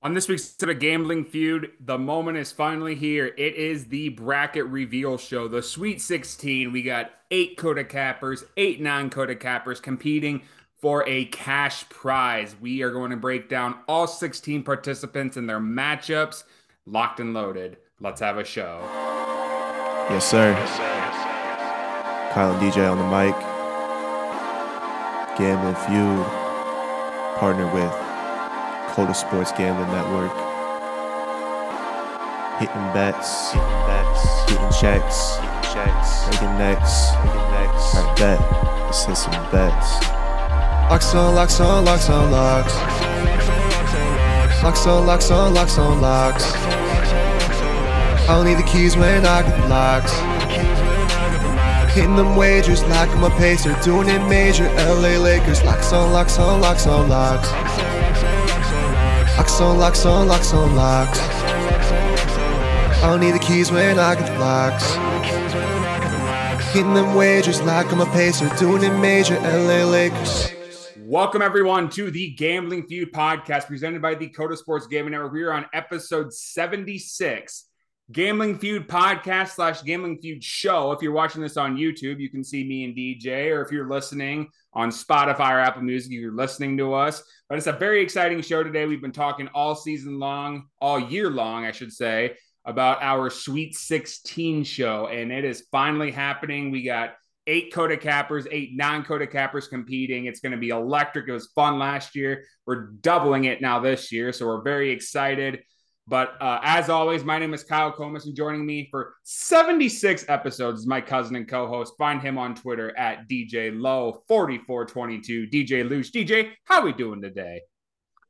On this week's of Gambling Feud, the moment is finally here. It is the bracket reveal show, the Sweet 16. We got eight Kota Cappers, eight non Kota Cappers competing for a cash prize. We are going to break down all 16 participants and their matchups, locked and loaded. Let's have a show. Yes, sir. Kyle and DJ on the mic. Gambling Feud. Partner with Kota Sports Gambling Network. Hitting bets. Hitting bets. Getting checks. Getting checks. Making necks. Making necks. I bet. Let's hit some bets. Locks on, locks on, locks on, locks. Locks on, locks on, locks on, locks. I don't need the keys when I get the locks. Hitting them wagers I'm a pacer, doing it major. LA Lakers, locks on, locks on, locks on, locks. Locks on, locks on, locks on, locks. I don't need the keys when I get the locks. Hitting them wagers like I'm a pacer, doing it major. LA Lakers. Welcome, everyone, to the Gambling Feud podcast presented by the Kota Sports Gaming Network. We are on episode 76. Gambling Feud podcast slash Gambling Feud show. If you're watching this on YouTube, you can see me and DJ, or if you're listening on Spotify or Apple Music, you're listening to us. But it's a very exciting show today. We've been talking all season long, all year long, I should say, about our Sweet 16 show, and it is finally happening. We got eight Kota Cappers, eight non Kota Cappers competing. It's going to be electric. It was fun last year. We're doubling it now this year. So we're very excited. But uh, as always, my name is Kyle Comas, and joining me for 76 episodes is my cousin and co-host. Find him on Twitter at DJ Low4422. DJ Luce. DJ, how are we doing today?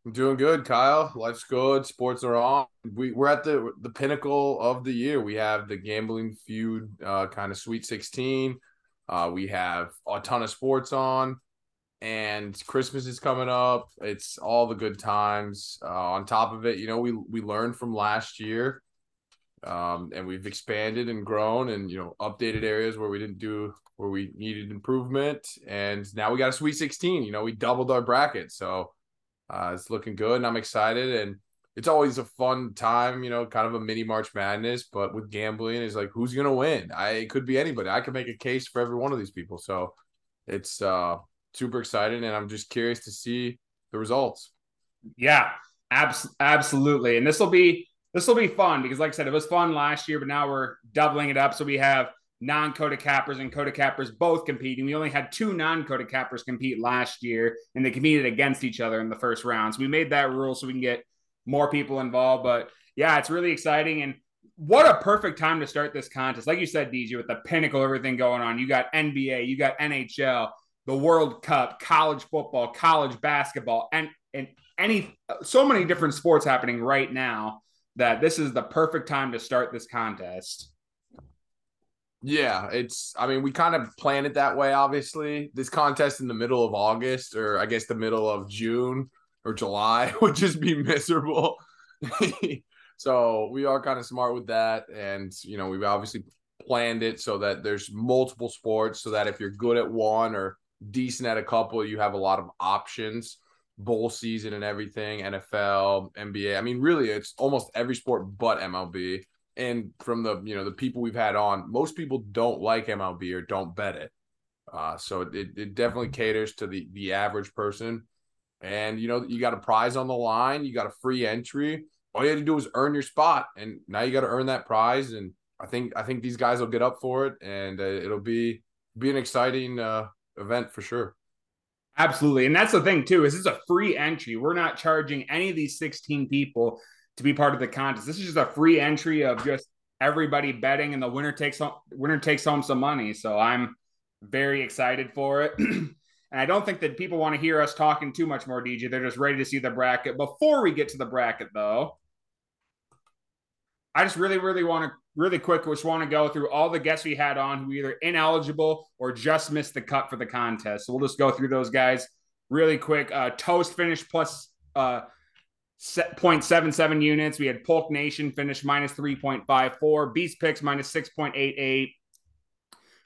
I'm doing good, Kyle. Life's good. Sports are on. We, we're at the the pinnacle of the year. We have the gambling feud uh, kind of Sweet 16. Uh, we have a ton of sports on, and Christmas is coming up. It's all the good times. Uh, on top of it, you know, we we learned from last year, um, and we've expanded and grown, and you know, updated areas where we didn't do where we needed improvement, and now we got a Sweet 16. You know, we doubled our bracket, so uh, it's looking good, and I'm excited and it's always a fun time, you know, kind of a mini March Madness. But with gambling, is like who's gonna win? I it could be anybody. I could make a case for every one of these people. So it's uh super excited and I'm just curious to see the results. Yeah, abs- absolutely. And this will be this will be fun because, like I said, it was fun last year, but now we're doubling it up. So we have non-Kota cappers and Kota cappers both competing. We only had two non-Kota cappers compete last year, and they competed against each other in the first round. So we made that rule so we can get more people involved. But yeah, it's really exciting. And what a perfect time to start this contest. Like you said, DJ, with the pinnacle, everything going on. You got NBA, you got NHL, the World Cup, college football, college basketball, and and any so many different sports happening right now that this is the perfect time to start this contest. Yeah, it's I mean, we kind of planned it that way, obviously. This contest in the middle of August, or I guess the middle of June or July would just be miserable. so we are kind of smart with that. And you know, we've obviously planned it so that there's multiple sports so that if you're good at one or decent at a couple, you have a lot of options. Bowl season and everything, NFL, NBA. I mean, really, it's almost every sport but MLB and from the you know the people we've had on, most people don't like MLB or don't bet it. Uh, so it, it definitely caters to the the average person. And you know you got a prize on the line, you got a free entry. All you had to do was earn your spot, and now you got to earn that prize. And I think I think these guys will get up for it, and uh, it'll be be an exciting uh, event for sure. Absolutely, and that's the thing too. Is this a free entry? We're not charging any of these sixteen people to be part of the contest. This is just a free entry of just everybody betting, and the winner takes home winner takes home some money. So I'm very excited for it. and I don't think that people want to hear us talking too much more, DJ. They're just ready to see the bracket. Before we get to the bracket, though, I just really, really want to really quick just want to go through all the guests we had on who either ineligible or just missed the cut for the contest. So we'll just go through those guys really quick. Uh, Toast finished plus uh, 0.77 units. We had Polk Nation finish minus 3.54, Beast Picks minus 6.88,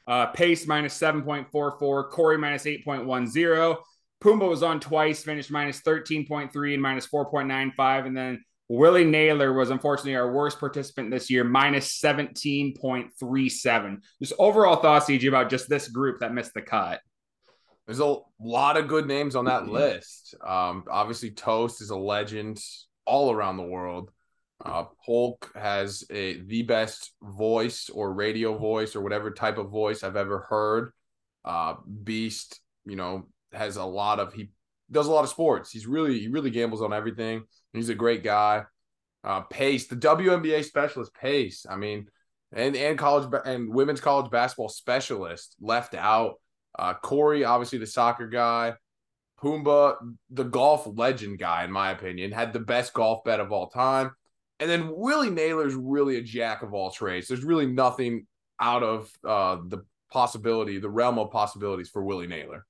uh, Pace minus 7.44, Corey minus 8.10. Pumba was on twice, finished minus 13.3 and minus 4.95. And then Willie Naylor was unfortunately our worst participant this year, minus 17.37. Just overall thoughts, CG, about just this group that missed the cut. There's a lot of good names on that list. Um, obviously, Toast is a legend all around the world. Uh, Hulk has a the best voice or radio voice or whatever type of voice I've ever heard. Uh, Beast, you know, has a lot of he does a lot of sports. He's really he really gambles on everything. He's a great guy. Uh, Pace, the WNBA specialist, Pace. I mean, and and college and women's college basketball specialist left out. Uh, Corey, obviously the soccer guy. Pumba, the golf legend guy, in my opinion, had the best golf bet of all time. And then Willie Naylor's really a jack of all trades. There's really nothing out of uh, the possibility, the realm of possibilities for Willie Naylor.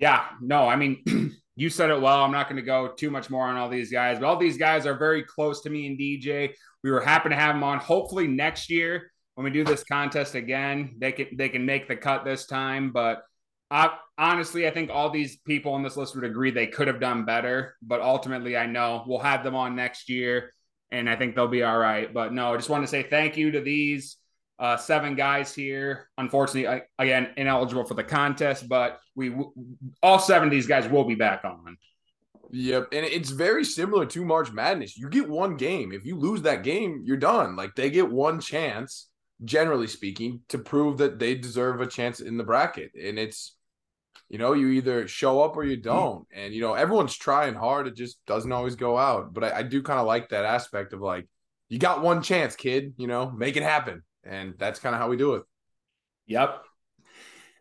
Yeah, no, I mean, you said it well. I'm not going to go too much more on all these guys, but all these guys are very close to me and DJ. We were happy to have them on. Hopefully next year when we do this contest again, they can they can make the cut this time. But I, honestly, I think all these people on this list would agree they could have done better. But ultimately, I know we'll have them on next year, and I think they'll be all right. But no, I just want to say thank you to these uh, seven guys here. Unfortunately, I, again, ineligible for the contest, but we all seven of these guys will be back on. Yep, and it's very similar to March Madness. You get one game. If you lose that game, you're done. Like they get one chance, generally speaking, to prove that they deserve a chance in the bracket. And it's, you know, you either show up or you don't. And you know, everyone's trying hard. It just doesn't always go out. But I, I do kind of like that aspect of like, you got one chance, kid. You know, make it happen and that's kind of how we do it. Yep,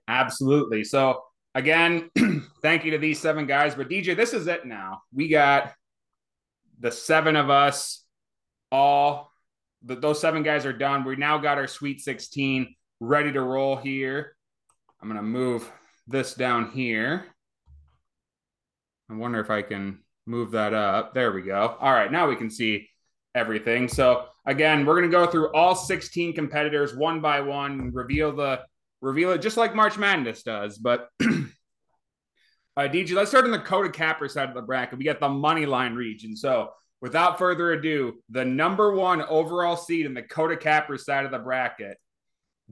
absolutely. So again, thank you to these seven guys. But DJ, this is it now. We got the seven of us all. The, those seven guys are done. We now got our Sweet 16 ready to roll here. I'm gonna move this down here. I wonder if I can move that up. There we go. All right, now we can see everything. So again, we're going to go through all 16 competitors one by one, and reveal the reveal it just like March Madness does. But uh, DJ, let's start on the Kota Capper side of the bracket. We got the money line region. So without further ado, the number one overall seed in the Kota Capper side of the bracket,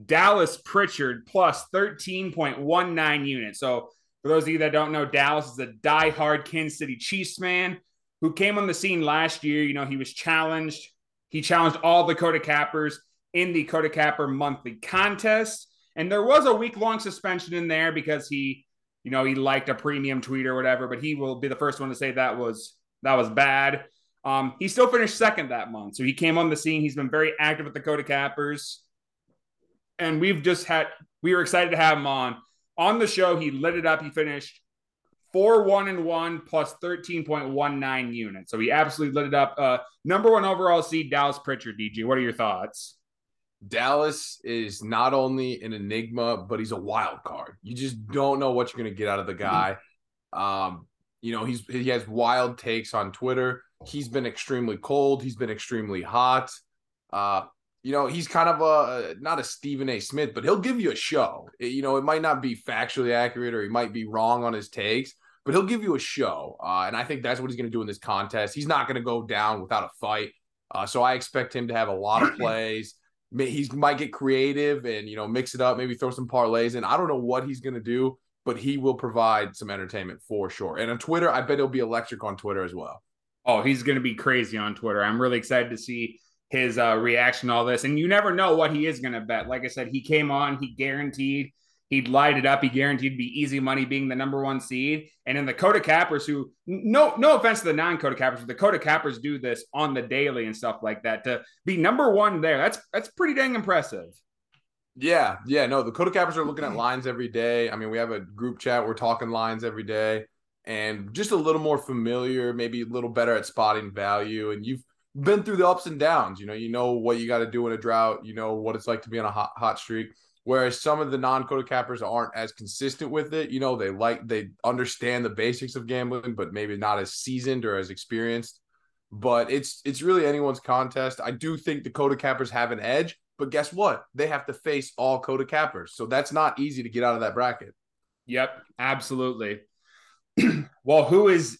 Dallas Pritchard plus 13.19 units. So for those of you that don't know, Dallas is a die-hard Kansas City Chiefs man who came on the scene last year. You know, he was challenged. He challenged all the Kota Cappers in the Kota Capper monthly contest. And there was a week long suspension in there because he, you know, he liked a premium tweet or whatever, but he will be the first one to say that was that was bad. Um, he still finished second that month. So he came on the scene. He's been very active with the Kota Cappers. And we've just had we were excited to have him on. On the show, he lit it up. He finished four one and one plus 13.19 units. So he absolutely lit it up. Uh, number one overall seed, Dallas Pritchard. DG. what are your thoughts? Dallas is not only an enigma, but he's a wild card. You just don't know what you're going to get out of the guy. Um, you know, he's he has wild takes on Twitter. He's been extremely cold. He's been extremely hot. Uh, you know, he's kind of a not a Stephen A. Smith, but he'll give you a show. You know, it might not be factually accurate or he might be wrong on his takes, but he'll give you a show. Uh, and I think that's what he's going to do in this contest. He's not going to go down without a fight. Uh, so I expect him to have a lot of plays. He might get creative and you know mix it up, maybe throw some parlays in. I don't know what he's going to do, but he will provide some entertainment for sure. And on Twitter, I bet he'll be electric on Twitter as well. Oh, he's going to be crazy on Twitter. I'm really excited to see his uh, reaction all this. And you never know what he is going to bet. Like I said, he came on, he guaranteed he'd light it up. He guaranteed be easy money being the number one seed. And in the Kota Cappers, who no no offense to the non-Kota Cappers, but the Kota Cappers do this on the daily and stuff like that. To be number one there, that's that's pretty dang impressive. Yeah, yeah. No, the Kota Cappers are looking at lines every day. I mean, we have a group chat, we're talking lines every day. And just a little more familiar, maybe a little better at spotting value. And you've been through the ups and downs. You know, you know what you got to do in a drought. You know what it's like to be on a hot hot streak. Whereas some of the non-Kota cappers aren't as consistent with it. You know, they like they understand the basics of gambling, but maybe not as seasoned or as experienced. But it's it's really anyone's contest. I do think the Kota cappers have an edge, but guess what? They have to face all Kota cappers, so that's not easy to get out of that bracket. Yep, absolutely. well, who is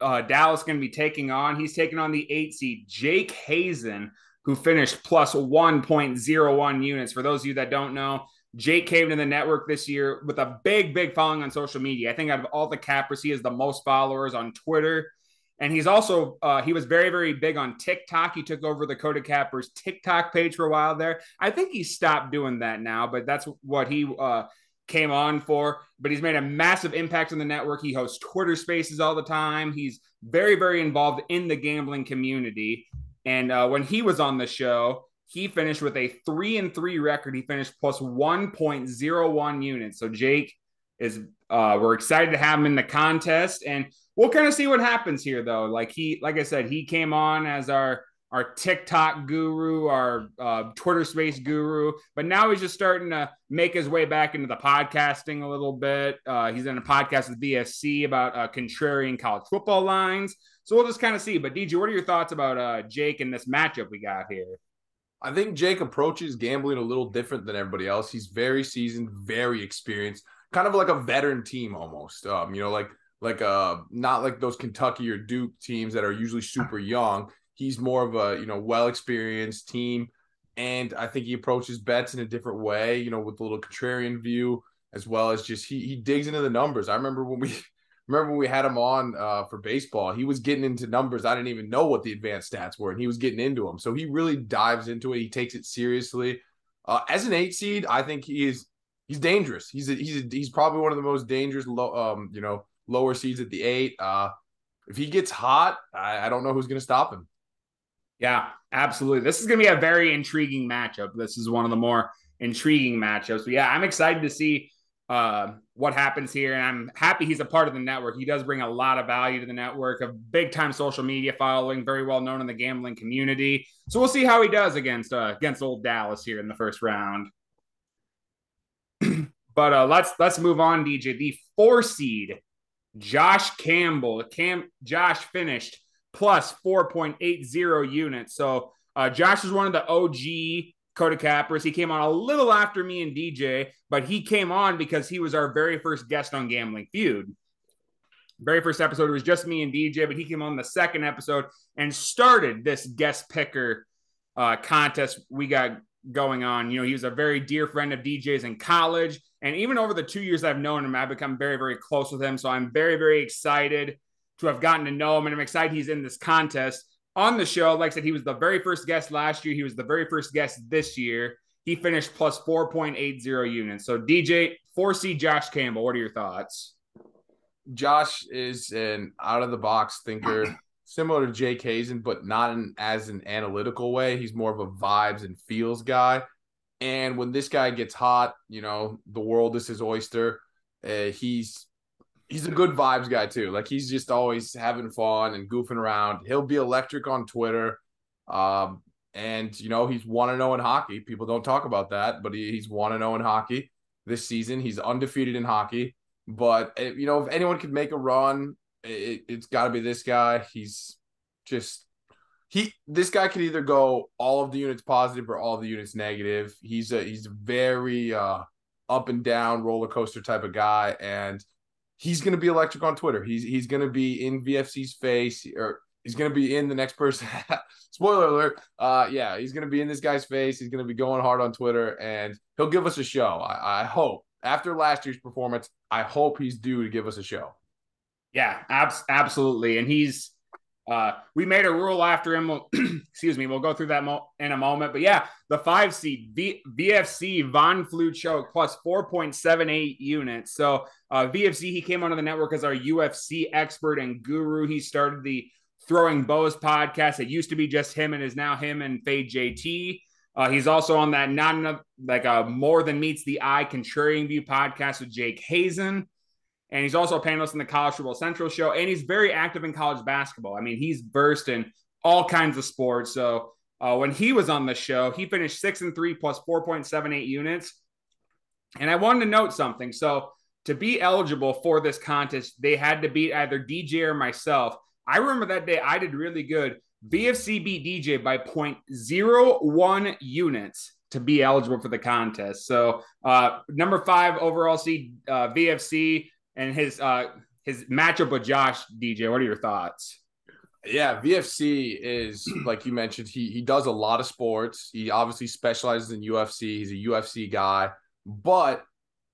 uh, Dallas going to be taking on? He's taking on the eight seed Jake Hazen, who finished plus 1.01 units. For those of you that don't know, Jake came to the network this year with a big, big following on social media. I think out of all the cappers, he has the most followers on Twitter. And he's also uh, he was very very big on TikTok. He took over the Kota Cappers TikTok page for a while there. I think he stopped doing that now, but that's what he uh, came on for. But he's made a massive impact on the network. He hosts Twitter Spaces all the time. He's very very involved in the gambling community. And uh, when he was on the show, he finished with a three and three record. He finished plus 1.01 units. So Jake is uh, we're excited to have him in the contest and we'll kind of see what happens here though. Like he like I said, he came on as our our TikTok guru, our uh, Twitter space guru, but now he's just starting to make his way back into the podcasting a little bit. Uh, he's in a podcast with VFC about uh, contrarian college football lines. So we'll just kind of see. But DJ, what are your thoughts about uh, Jake and this matchup we got here? I think Jake approaches gambling a little different than everybody else. He's very seasoned, very experienced, kind of like a veteran team almost. Um, you know, like like uh not like those Kentucky or Duke teams that are usually super young. He's more of a, you know, well experienced team. And I think he approaches bets in a different way, you know, with a little contrarian view, as well as just he he digs into the numbers. I remember when we remember when we had him on uh, for baseball, he was getting into numbers. I didn't even know what the advanced stats were, and he was getting into them. So he really dives into it. He takes it seriously. Uh, as an eight seed, I think he is he's dangerous. He's a, he's a, he's probably one of the most dangerous, low, um, you know, lower seeds at the eight. Uh, if he gets hot, I, I don't know who's going to stop him. Yeah, absolutely. This is going to be a very intriguing matchup. This is one of the more intriguing matchups. But yeah, I'm excited to see uh, what happens here. And I'm happy he's a part of the network. He does bring a lot of value to the network, a big time social media following, very well known in the gambling community. So we'll see how he does against uh, against old Dallas here in the first round. but uh, let's let's move on, DJ. The four seed, Josh Campbell. Cam Josh finished plus 4.80 units. So uh, Josh is one of the OG Kota Cappers. He came on a little after me and DJ, but he came on because he was our very first guest on Gambling Feud. Very first episode it was just me and DJ, but he came on the second episode and started this guest picker uh, contest we got going on. You know, he was a very dear friend of DJ's in college. And even over the two years I've known him, I've become very, very close with him. So I'm very, very excited to have gotten to know him. And I'm excited he's in this contest on the show. Like I said, he was the very first guest last year. He was the very first guest this year. He finished plus 4.80 units. So, DJ, 4C Josh Campbell, what are your thoughts? Josh is an out of the box thinker, similar to Jake Hazen, but not in, as an analytical way. He's more of a vibes and feels guy. And when this guy gets hot, you know, the world is his oyster. Uh, he's he's a good vibes guy too. Like he's just always having fun and goofing around. He'll be electric on Twitter. Um, and you know, he's one to zero in hockey. People don't talk about that, but he, he's one to zero in hockey this season. He's undefeated in hockey. But eh, you know, if anyone could make a run, it, it's got to be this guy. He's just he. This guy could either go all of the units positive or all of the units negative. He's a he's a very uh, up and down roller coaster type of guy, and he's going to be electric on Twitter. He's he's going to be in VFC's face, or he's going to be in the next person. Spoiler alert. Uh, yeah, he's going to be in this guy's face. He's going to be going hard on Twitter, and he'll give us a show. I, I hope after last year's performance, I hope he's due to give us a show. Yeah, abs- absolutely, and he's uh, we made a rule after him. Excuse me. We'll go through that mo- in a moment. But yeah, the five seed v- VFC Von Flue choke plus 4.78 units. So uh, VFC, he came onto the network as our UFC expert and guru. He started the Throwing Bows podcast. It used to be just him and is now him and Fade JT. Uh, he's also on that not enough, like a uh, more than meets the eye contrarian view podcast with Jake Hazen and he's also a panelist in the College Football Central show, and he's very active in college basketball. I mean, he's versed in all kinds of sports. So uh, when he was on the show, he finished six and three plus four point seven eight units. And I wanted to note something. So to be eligible for this contest, they had to beat either DJ or myself. I remember that day I did really good. VFC beat DJ by 0.01 units to be eligible for the contest. So uh, number five overall seed uh, VFC and his uh his matchup with Josh DJ. What are your thoughts? Yeah, VFC is like you mentioned. He he does a lot of sports. He obviously specializes in UFC. He's a UFC guy, but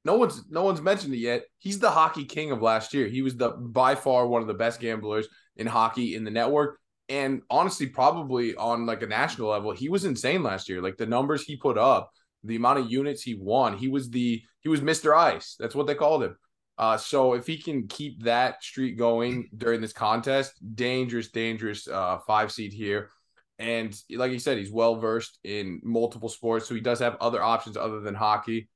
no one's no one's mentioned it yet. He's the hockey king of last year. He was the by far one of the best gamblers in hockey in the network. And honestly, probably on like a national level, he was insane last year. Like the numbers he put up, the amount of units he won, he was the he was Mr. Ice. That's what they called him. Uh, so if he can keep that streak going during this contest, dangerous, dangerous uh, five seed here. And like you said, he's well versed in multiple sports, so he does have other options other than hockey.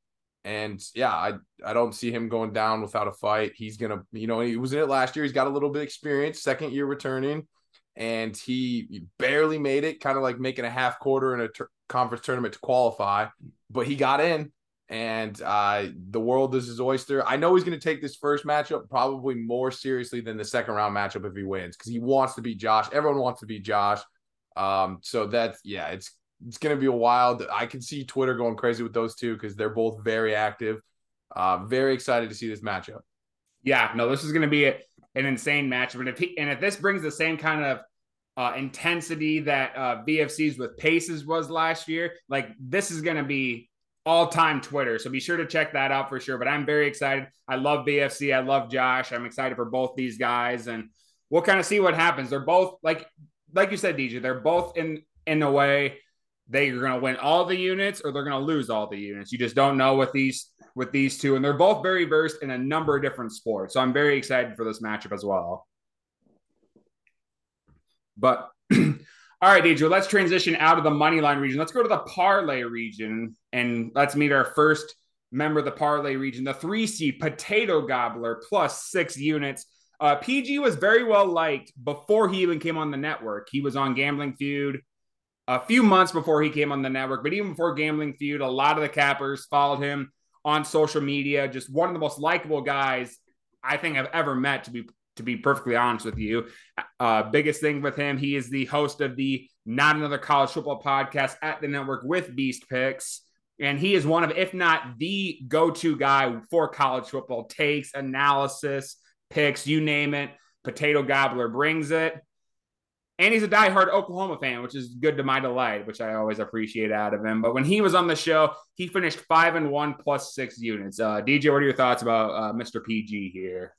And yeah, I I don't see him going down without a fight. He's gonna, you know, he was in it last year. He's got a little bit of experience, second year returning, and he barely made it, kind of like making a half quarter in a ter- conference tournament to qualify, but he got in and uh, the world is his oyster. I know he's going to take this first matchup probably more seriously than the second round matchup if he wins because he wants to beat Josh. Everyone wants to beat Josh. Um, so that's yeah, it's it's going to be a wild. I can see Twitter going crazy with those two because they're both very active. Uh, very excited to see this matchup. Yeah, no, this is going to be a, an insane matchup, and if he, and if this brings the same kind of uh, intensity that uh, VFC's with Paces was last year, like this is going to be all time Twitter. So be sure to check that out for sure. But I'm very excited. I love VFC. I love Josh. I'm excited for both these guys, and we'll kind of see what happens. They're both like like you said, DJ. They're both in in a way they're going to win all the units or they're going to lose all the units. You just don't know with these with these two, and they're both very versed in a number of different sports. So I'm very excited for this matchup as well. But All right, Deidre, let's transition out of the money line region. Let's go to the parlay region and let's meet our first member of the parlay region, the three seed potato gobbler plus six units. Uh, PG was very well liked before he even came on the network. He was on Gambling Feud a few months before he came on the network, but even before Gambling Feud, a lot of the cappers followed him on social media. Just one of the most likable guys I think I've ever met, to be to be perfectly honest with you. Uh, biggest thing with him, he is the host of the Not Another College Football podcast at the network with Beast Picks. And he is one of, if not the go to guy for college football takes, analysis, picks, you name it. Potato Gobbler brings it. And he's a diehard Oklahoma fan, which is good to my delight, which I always appreciate out of him. But when he was on the show, he finished five and one plus six units. Uh, DJ, what are your thoughts about uh, Mr. PG here?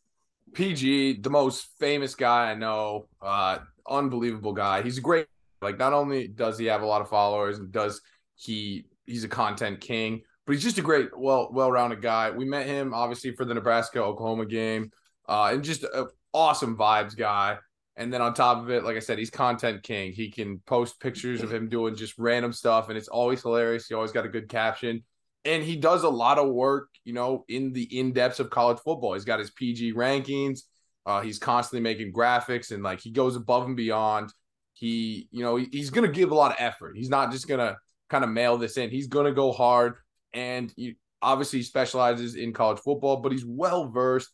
PG, the most famous guy I know, uh, unbelievable guy. He's a great. Like, not only does he have a lot of followers, and does he he's a content king, but he's just a great, well, well-rounded guy. We met him obviously for the Nebraska Oklahoma game, uh, and just an awesome vibes guy. And then on top of it, like I said, he's content king. He can post pictures of him doing just random stuff, and it's always hilarious. He always got a good caption and he does a lot of work, you know, in the in depths of college football. He's got his PG rankings. Uh, he's constantly making graphics and like he goes above and beyond. He, you know, he, he's going to give a lot of effort. He's not just going to kind of mail this in. He's going to go hard. And he, obviously, he specializes in college football, but he's well versed.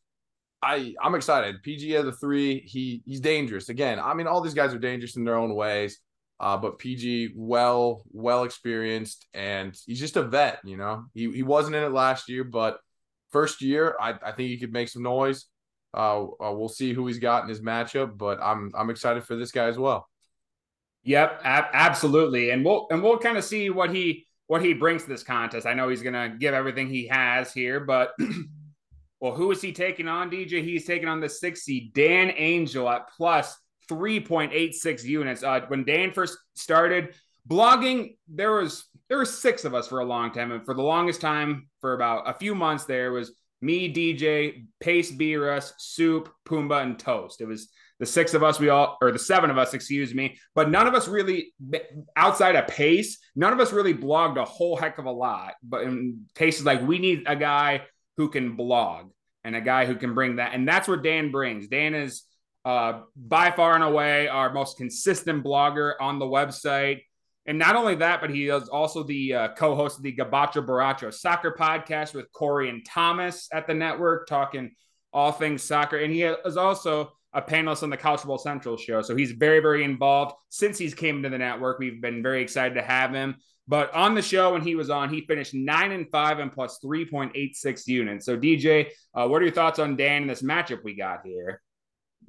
I I'm excited. PG of the three, he he's dangerous. Again, I mean, all these guys are dangerous in their own ways. Uh, but PG, well, well experienced, and he's just a vet. You know, he he wasn't in it last year, but first year, I, I think he could make some noise. Uh, uh, we'll see who he's got in his matchup, but I'm I'm excited for this guy as well. Yep, ab- absolutely, and we'll and we'll kind of see what he what he brings to this contest. I know he's gonna give everything he has here, but well, who is he taking on, DJ? He's taking on the six seed Dan Angel at plus 3.86 units. Uh, when Dan first started blogging, there was there were six of us for a long time, and for the longest time, for about a few months, there was me, DJ, Pace, B Russ, Soup, Pumbaa, and Toast. It was the six of us, we all, or the seven of us, excuse me, but none of us really, outside of Pace, none of us really blogged a whole heck of a lot. But Pace is like, we need a guy who can blog and a guy who can bring that. And that's what Dan brings. Dan is uh, by far and away our most consistent blogger on the website. And not only that, but he is also the uh, co-host of the Gabacho Baracho soccer podcast with Corey and Thomas at the network, talking all things soccer. And he is also a panelist on the Football Central show. So he's very, very involved. Since he's came to the network, we've been very excited to have him. But on the show when he was on, he finished nine and five and plus 3.86 units. So, DJ, uh, what are your thoughts on Dan in this matchup we got here?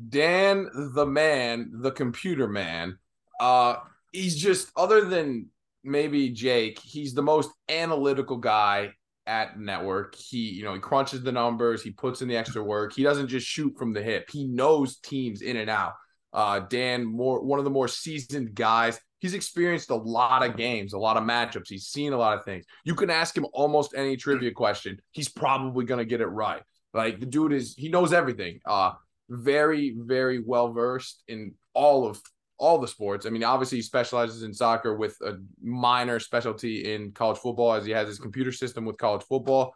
Dan, the man, the computer man, uh, he's just other than maybe Jake, he's the most analytical guy at network. He, you know, he crunches the numbers, he puts in the extra work. He doesn't just shoot from the hip. He knows teams in and out. Uh, Dan, more one of the more seasoned guys. He's experienced a lot of games, a lot of matchups. He's seen a lot of things. You can ask him almost any trivia question. He's probably going to get it right. Like the dude is, he knows everything. Uh, very, very well versed in all of all the sports. I mean, obviously he specializes in soccer with a minor specialty in college football as he has his computer system with college football.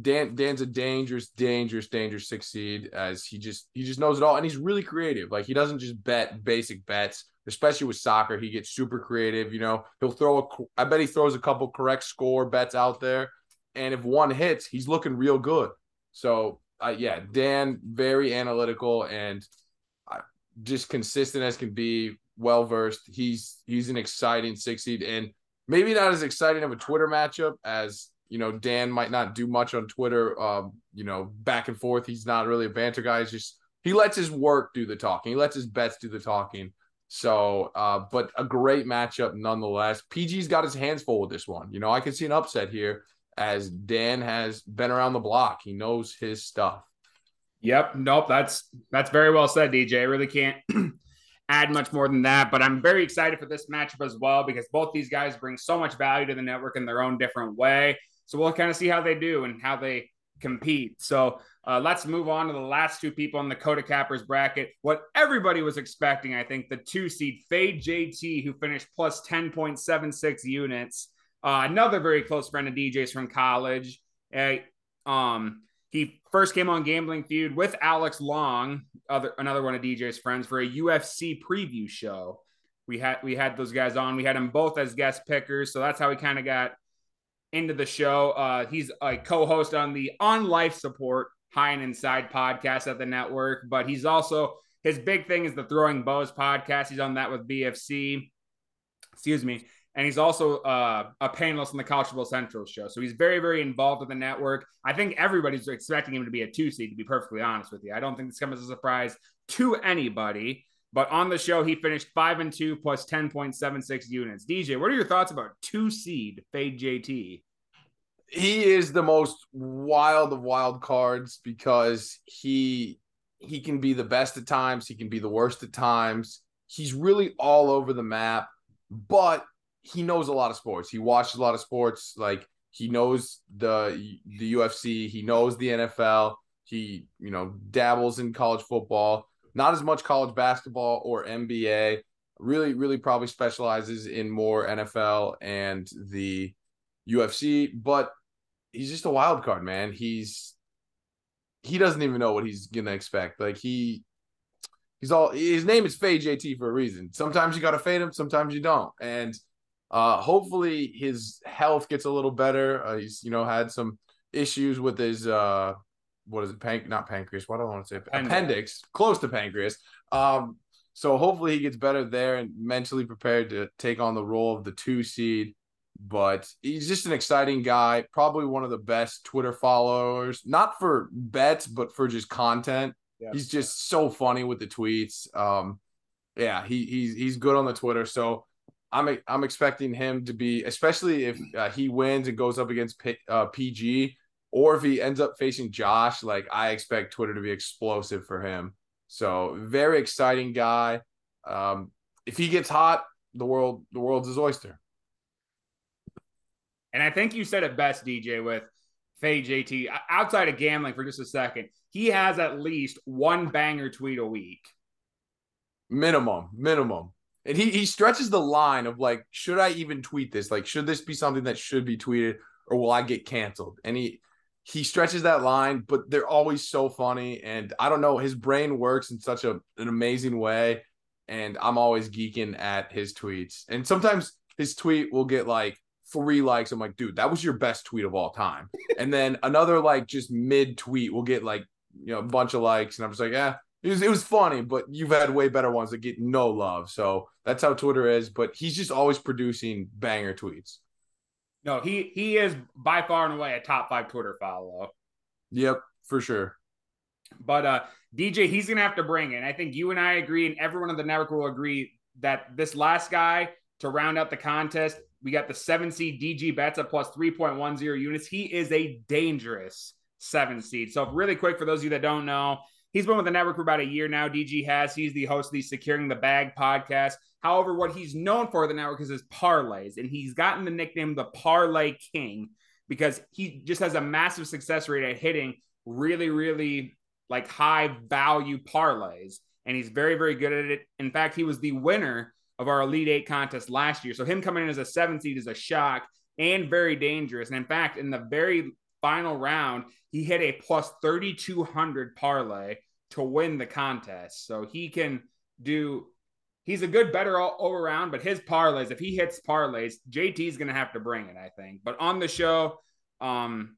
Dan Dan's a dangerous, dangerous, dangerous six seed as he just he just knows it all and he's really creative. Like he doesn't just bet basic bets, especially with soccer. He gets super creative. You know, he'll throw a. I bet he throws a couple correct score bets out there, and if one hits, he's looking real good. So uh, yeah, Dan very analytical and uh, just consistent as can be. Well versed. He's he's an exciting six seed and maybe not as exciting of a Twitter matchup as you know, Dan might not do much on Twitter. Um, you know, back and forth. He's not really a banter guy. He's just he lets his work do the talking. He lets his bets do the talking. So, uh, but a great matchup nonetheless. PG's got his hands full with this one. You know, I can see an upset here as Dan has been around the block. He knows his stuff. Yep. Nope. That's that's very well said, DJ. Really can't add much more than that. But I'm very excited for this matchup as well because both these guys bring so much value to the network in their own different way. So we'll kind of see how they do and how they compete. So uh, let's move on to the last two people in the Kota Cappers bracket. What everybody was expecting, I think, the two seed Fade JT, who finished plus 10.76 units. Uh, another very close friend of DJ's from college. Um, he first came on Gambling Feud with Alex Long, other another one of DJ's friends, for a UFC preview show. We had we had those guys on. We had them both as guest pickers, so that's how we kind of got into the show. Uh, he's a co-host on the On Life Support High and Inside podcast at the network, but he's also his big thing is the Throwing Bows podcast. He's on that with VFC. Excuse me. And he's also uh, a panelist on the Football Central show. So he's very, very involved with the network. I think everybody's expecting him to be a two seed, to be perfectly honest with you. I don't think this comes as a surprise to anybody. But on the show, he finished five and two plus 10.76 units. DJ, what are your thoughts about two seed Fade JT? He is the most wild of wild cards because he he can be the best at times, he can be the worst at times. He's really all over the map, but he knows a lot of sports. He watches a lot of sports. Like he knows the the UFC, he knows the NFL. He you know dabbles in college football not as much college basketball or NBA. Really, really probably specializes in more NFL and the UFC, but he's just a wild card, man. He's he doesn't even know what he's gonna expect. Like he he's all his name is Fade JT for a reason. Sometimes you gotta fade him, sometimes you don't. And uh hopefully his health gets a little better. Uh, he's you know had some issues with his uh what is it? Panc not pancreas. What do I want to say? Appendix. Appendix, close to pancreas. Um, so hopefully he gets better there and mentally prepared to take on the role of the two seed. But he's just an exciting guy, probably one of the best Twitter followers, not for bets, but for just content. Yeah. He's just so funny with the tweets. Um, yeah, he, he's he's good on the Twitter. So I'm I'm expecting him to be, especially if uh, he wins and goes up against P, uh, PG or if he ends up facing Josh, like I expect Twitter to be explosive for him. So very exciting guy. Um, if he gets hot, the world the world's his oyster. And I think you said it best, DJ, with Fade JT. Outside of gambling for just a second, he has at least one banger tweet a week. Minimum, minimum. And he he stretches the line of like, should I even tweet this? Like, should this be something that should be tweeted, or will I get canceled? And he he stretches that line, but they're always so funny. And I don't know, his brain works in such a, an amazing way. And I'm always geeking at his tweets. And sometimes his tweet will get like three likes. I'm like, dude, that was your best tweet of all time. and then another like just mid tweet will get like, you know, a bunch of likes. And I'm just like, yeah, It was, it was funny, but you've had way better ones that get no love. So that's how Twitter is. But he's just always producing banger tweets. No, he he is by far and away a top five Twitter follow. Yep, for sure. But uh DJ, he's gonna have to bring it. I think you and I agree, and everyone on the network will agree that this last guy to round out the contest, we got the seven seed DG Betts at plus 3.10 units. He is a dangerous seven seed. So, really quick, for those of you that don't know, he's been with the network for about a year now. DG has. He's the host of the Securing the Bag podcast. However, what he's known for the network is his parlays, and he's gotten the nickname the Parlay King because he just has a massive success rate at hitting really, really like high value parlays. And he's very, very good at it. In fact, he was the winner of our Elite Eight contest last year. So him coming in as a seven seed is a shock and very dangerous. And in fact, in the very final round, he hit a plus 3,200 parlay to win the contest. So he can do, he's a good better all, all around, but his parlays, if he hits parlays, JT is going to have to bring it, I think. But on the show, um,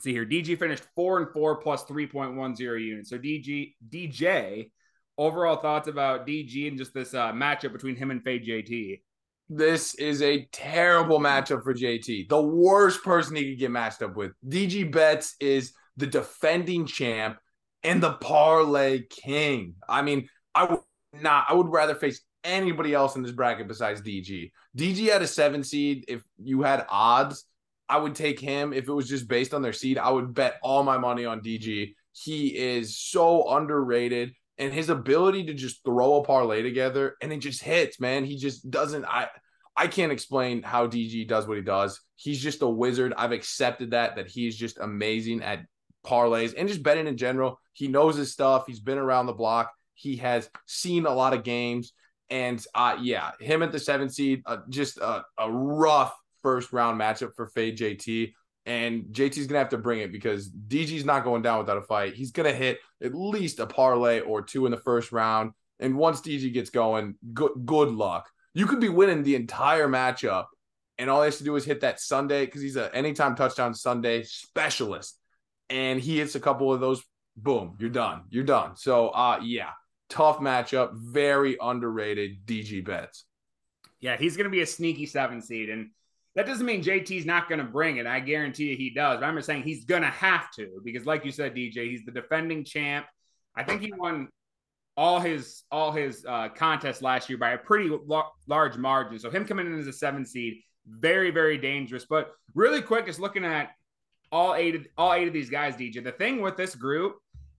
see here, DG finished four and four plus 3.10 units. So DG, DJ, overall thoughts about DG and just this uh, matchup between him and Fade JT. This is a terrible matchup for JT. The worst person he could get matched up with. DG Betts is the defending champ and the parlay king. I mean, I would not, I would rather face anybody else in this bracket besides DG. DG had a seven seed. If you had odds, I would take him. If it was just based on their seed, I would bet all my money on DG. He is so underrated and his ability to just throw a parlay together and it just hits, man. He just doesn't. I I can't explain how DG does what he does. He's just a wizard. I've accepted that that he's just amazing at parlays and just betting in general. He knows his stuff. He's been around the block. He has seen a lot of games. And uh, yeah, him at the seven seed, uh, just a, a rough first round matchup for Fade JT. And JT's gonna have to bring it because DG's not going down without a fight. He's gonna hit at least a parlay or two in the first round. And once DG gets going, good good luck. You could be winning the entire matchup, and all he has to do is hit that Sunday because he's a anytime touchdown Sunday specialist. And he hits a couple of those, boom, you're done. You're done. So uh yeah, tough matchup, very underrated DG Betts. Yeah, he's gonna be a sneaky seven seed. And that doesn't mean JT's not going to bring it. I guarantee you he does. But I'm just saying he's going to have to because, like you said, DJ, he's the defending champ. I think he won all his all his uh, contests last year by a pretty lo- large margin. So him coming in as a seven seed, very very dangerous. But really quick, just looking at all eight of all eight of these guys, DJ. The thing with this group,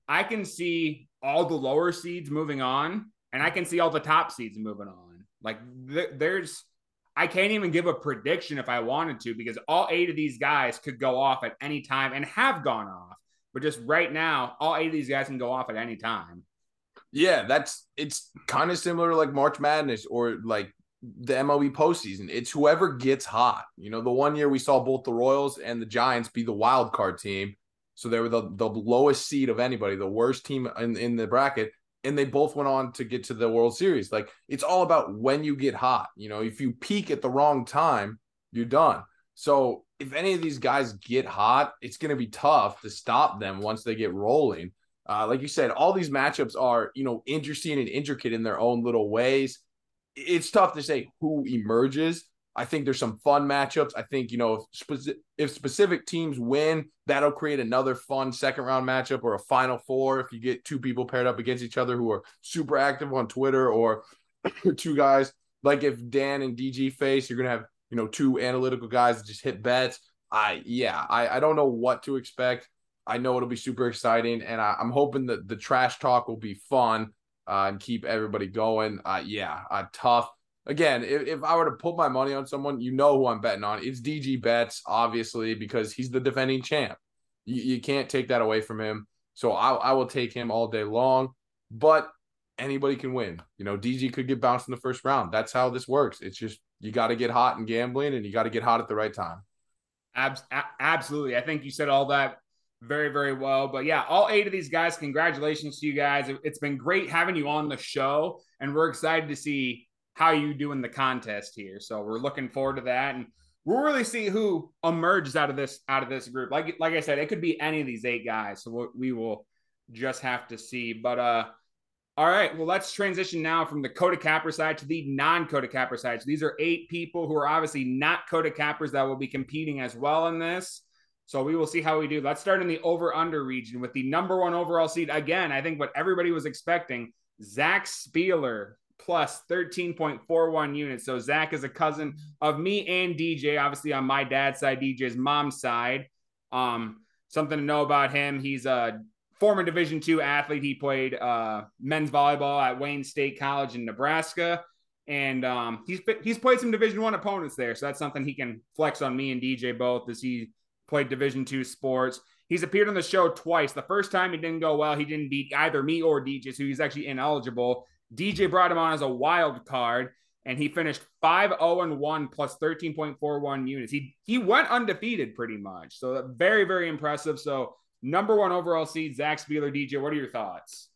I can see all the lower seeds moving on, and I can see all the top seeds moving on. Like th- there's I can't even give a prediction if I wanted to because all eight of these guys could go off at any time and have gone off. But just right now, all eight of these guys can go off at any time. Yeah, that's it's kind of similar to like March Madness or like the MLB postseason. It's whoever gets hot. You know, the one year we saw both the Royals and the Giants be the wild card team. So they were the, the lowest seed of anybody, the worst team in, in the bracket and they both went on to get to the World Series. Like it's all about when you get hot. You know, if you peak at the wrong time, you're done. So if any of these guys get hot, it's going to be tough to stop them once they get rolling. Uh, like you said, all these matchups are you know interesting and intricate in their own little ways. It's tough to say who emerges I think there's some fun matchups. I think, you know, if, if specific teams win, that'll create another fun second round matchup or a final four. If you get two people paired up against each other who are super active on Twitter or two guys, like if Dan and DG face, you're going to have, you know, two analytical guys that just hit bets. I, yeah, I, I don't know what to expect. I know it'll be super exciting. And I, am hoping that the trash talk will be fun uh, and keep everybody going. Uh, yeah, uh, tough again, if, if I were to put my money on someone, you know who I'm betting on. It's DG Betts, obviously, because he's the defending champ. You, you can't take that away from him. So I, I will take him all day long. But anybody can win. You know, DG could get bounced in the first round. That's how this works. It's just you got to get hot in gambling and you got to get hot at the right time. Abs- absolutely. I think you said all that very, very well. But yeah, all eight of these guys, congratulations to you guys. It's been great having you on the show, and we're excited to see how you do in the contest here. So we're looking forward to that, and we'll really see who emerges out of this out of this group. Like like I said, it could be any of these eight guys. So we'll, we will just have to see. But uh, all right, well, let's transition now from the Kota Capper side to the non-Kota Capper side. So these are eight people who are obviously not Kota Cappers that will be competing as well in this. So we will see how we do. Let's start in the over/under region with the number one overall seed. Again, I think what everybody was expecting: Zach Spieler plus 13.41 units. So Zach is a cousin of me and DJ, obviously on my dad's side, DJ's mom's side. Um, something to know about him: he's a former Division two athlete. He played uh, men's volleyball at Wayne State College in Nebraska, and um, he's he's played some Division one opponents there. So that's something he can flex on me and DJ both as he played Division two sports. He's appeared on the show twice. The first time it didn't go well. He didn't beat either me or DJ, so he's actually ineligible. DJ brought him on as a wild card, and he finished 5 0 1 plus 13.41 units. He he went undefeated pretty much. So very, very impressive. So number one overall seed, Zach Spieler, DJ. What are your thoughts?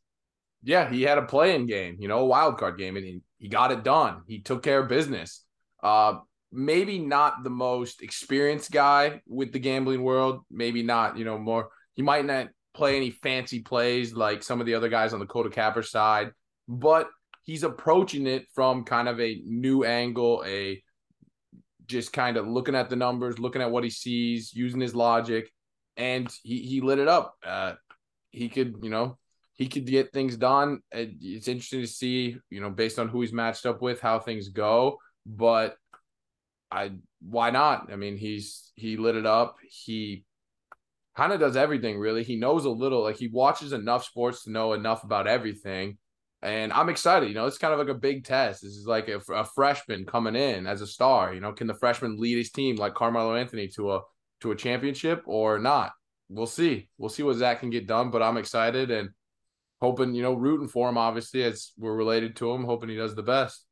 Yeah, he had a play-in game, you know, a wild card game, and he, he got it done. He took care of business. Uh, maybe not the most experienced guy with the gambling world. Maybe not, you know, more. He might not play any fancy plays like some of the other guys on the Kota Capper side, but he's approaching it from kind of a new angle, a just kind of looking at the numbers, looking at what he sees, using his logic, and he he lit it up. Uh, he could, you know, he could get things done. It's interesting to see, you know, based on who he's matched up with, how things go. But I, why not? I mean, he's he lit it up. He kind of does everything really. He knows a little, like he watches enough sports to know enough about everything. And I'm excited. You know, it's kind of like a big test. This is like a, a freshman coming in as a star. You know, can the freshman lead his team like Carmelo Anthony to a to a championship or not. We'll see. We'll see what Zach can get done, but I'm excited and hoping, you know, rooting for him, obviously, as we're related to him, hoping he does the best.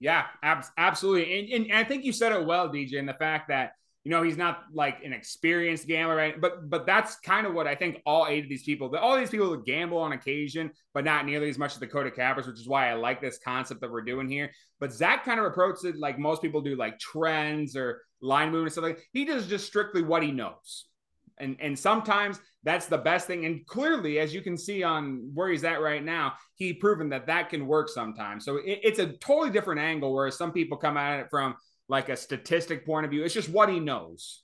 Yeah, ab- absolutely. And, and I think you said it well, DJ, in the fact that, you know, he's not like an experienced gambler, right? But but that's kind of what I think all eight of these people, all these people gamble on occasion, but not nearly as much as the Kota Cappers, which is why I like this concept that we're doing here. But Zach kind of approaches it like most people do, like trends or line movement and stuff like he does just strictly what he knows. And and sometimes that's the best thing. And clearly, as you can see on where he's at right now, he proven that that can work sometimes. So it, it's a totally different angle. Whereas some people come at it from like a statistic point of view. It's just what he knows.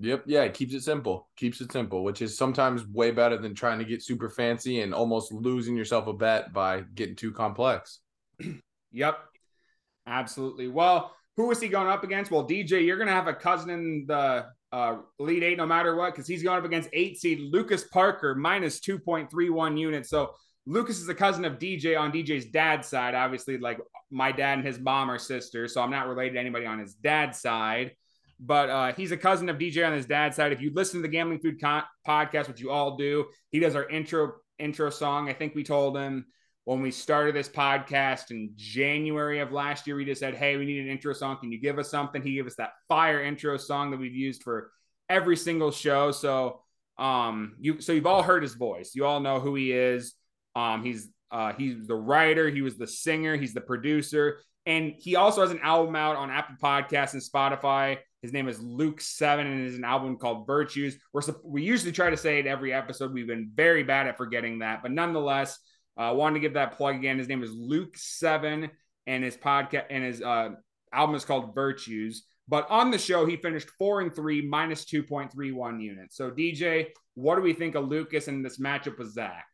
Yep. Yeah. It keeps it simple. Keeps it simple, which is sometimes way better than trying to get super fancy and almost losing yourself a bet by getting too complex. yep. Absolutely. Well, who is he going up against? Well, DJ, you're going to have a cousin in the uh, Elite Eight no matter what because he's going up against eight seed Lucas Parker minus 2.31 units. So Lucas is a cousin of DJ on DJ's dad's side. Obviously, like my dad and his mom are sisters, so I'm not related to anybody on his dad's side. But uh, he's a cousin of DJ on his dad's side. If you listen to the Gambling Feud podcast, which you all do, he does our intro intro song. I think we told him when we started this podcast in January of last year, we just said, Hey, we need an intro song. Can you give us something? He gave us that fire intro song that we've used for every single show. So, um, you, so you've all heard his voice. You all know who he is. Um, he's, uh, he's the writer. He was the singer. He's the producer. And he also has an album out on Apple Podcasts and Spotify. His name is Luke Seven, and is an album called Virtues. We're we usually try to say it every episode. We've been very bad at forgetting that, but nonetheless, I uh, wanted to give that plug again. His name is Luke Seven, and his podcast and his uh, album is called Virtues. But on the show, he finished four and three, minus two point three one units. So DJ, what do we think of Lucas in this matchup with Zach?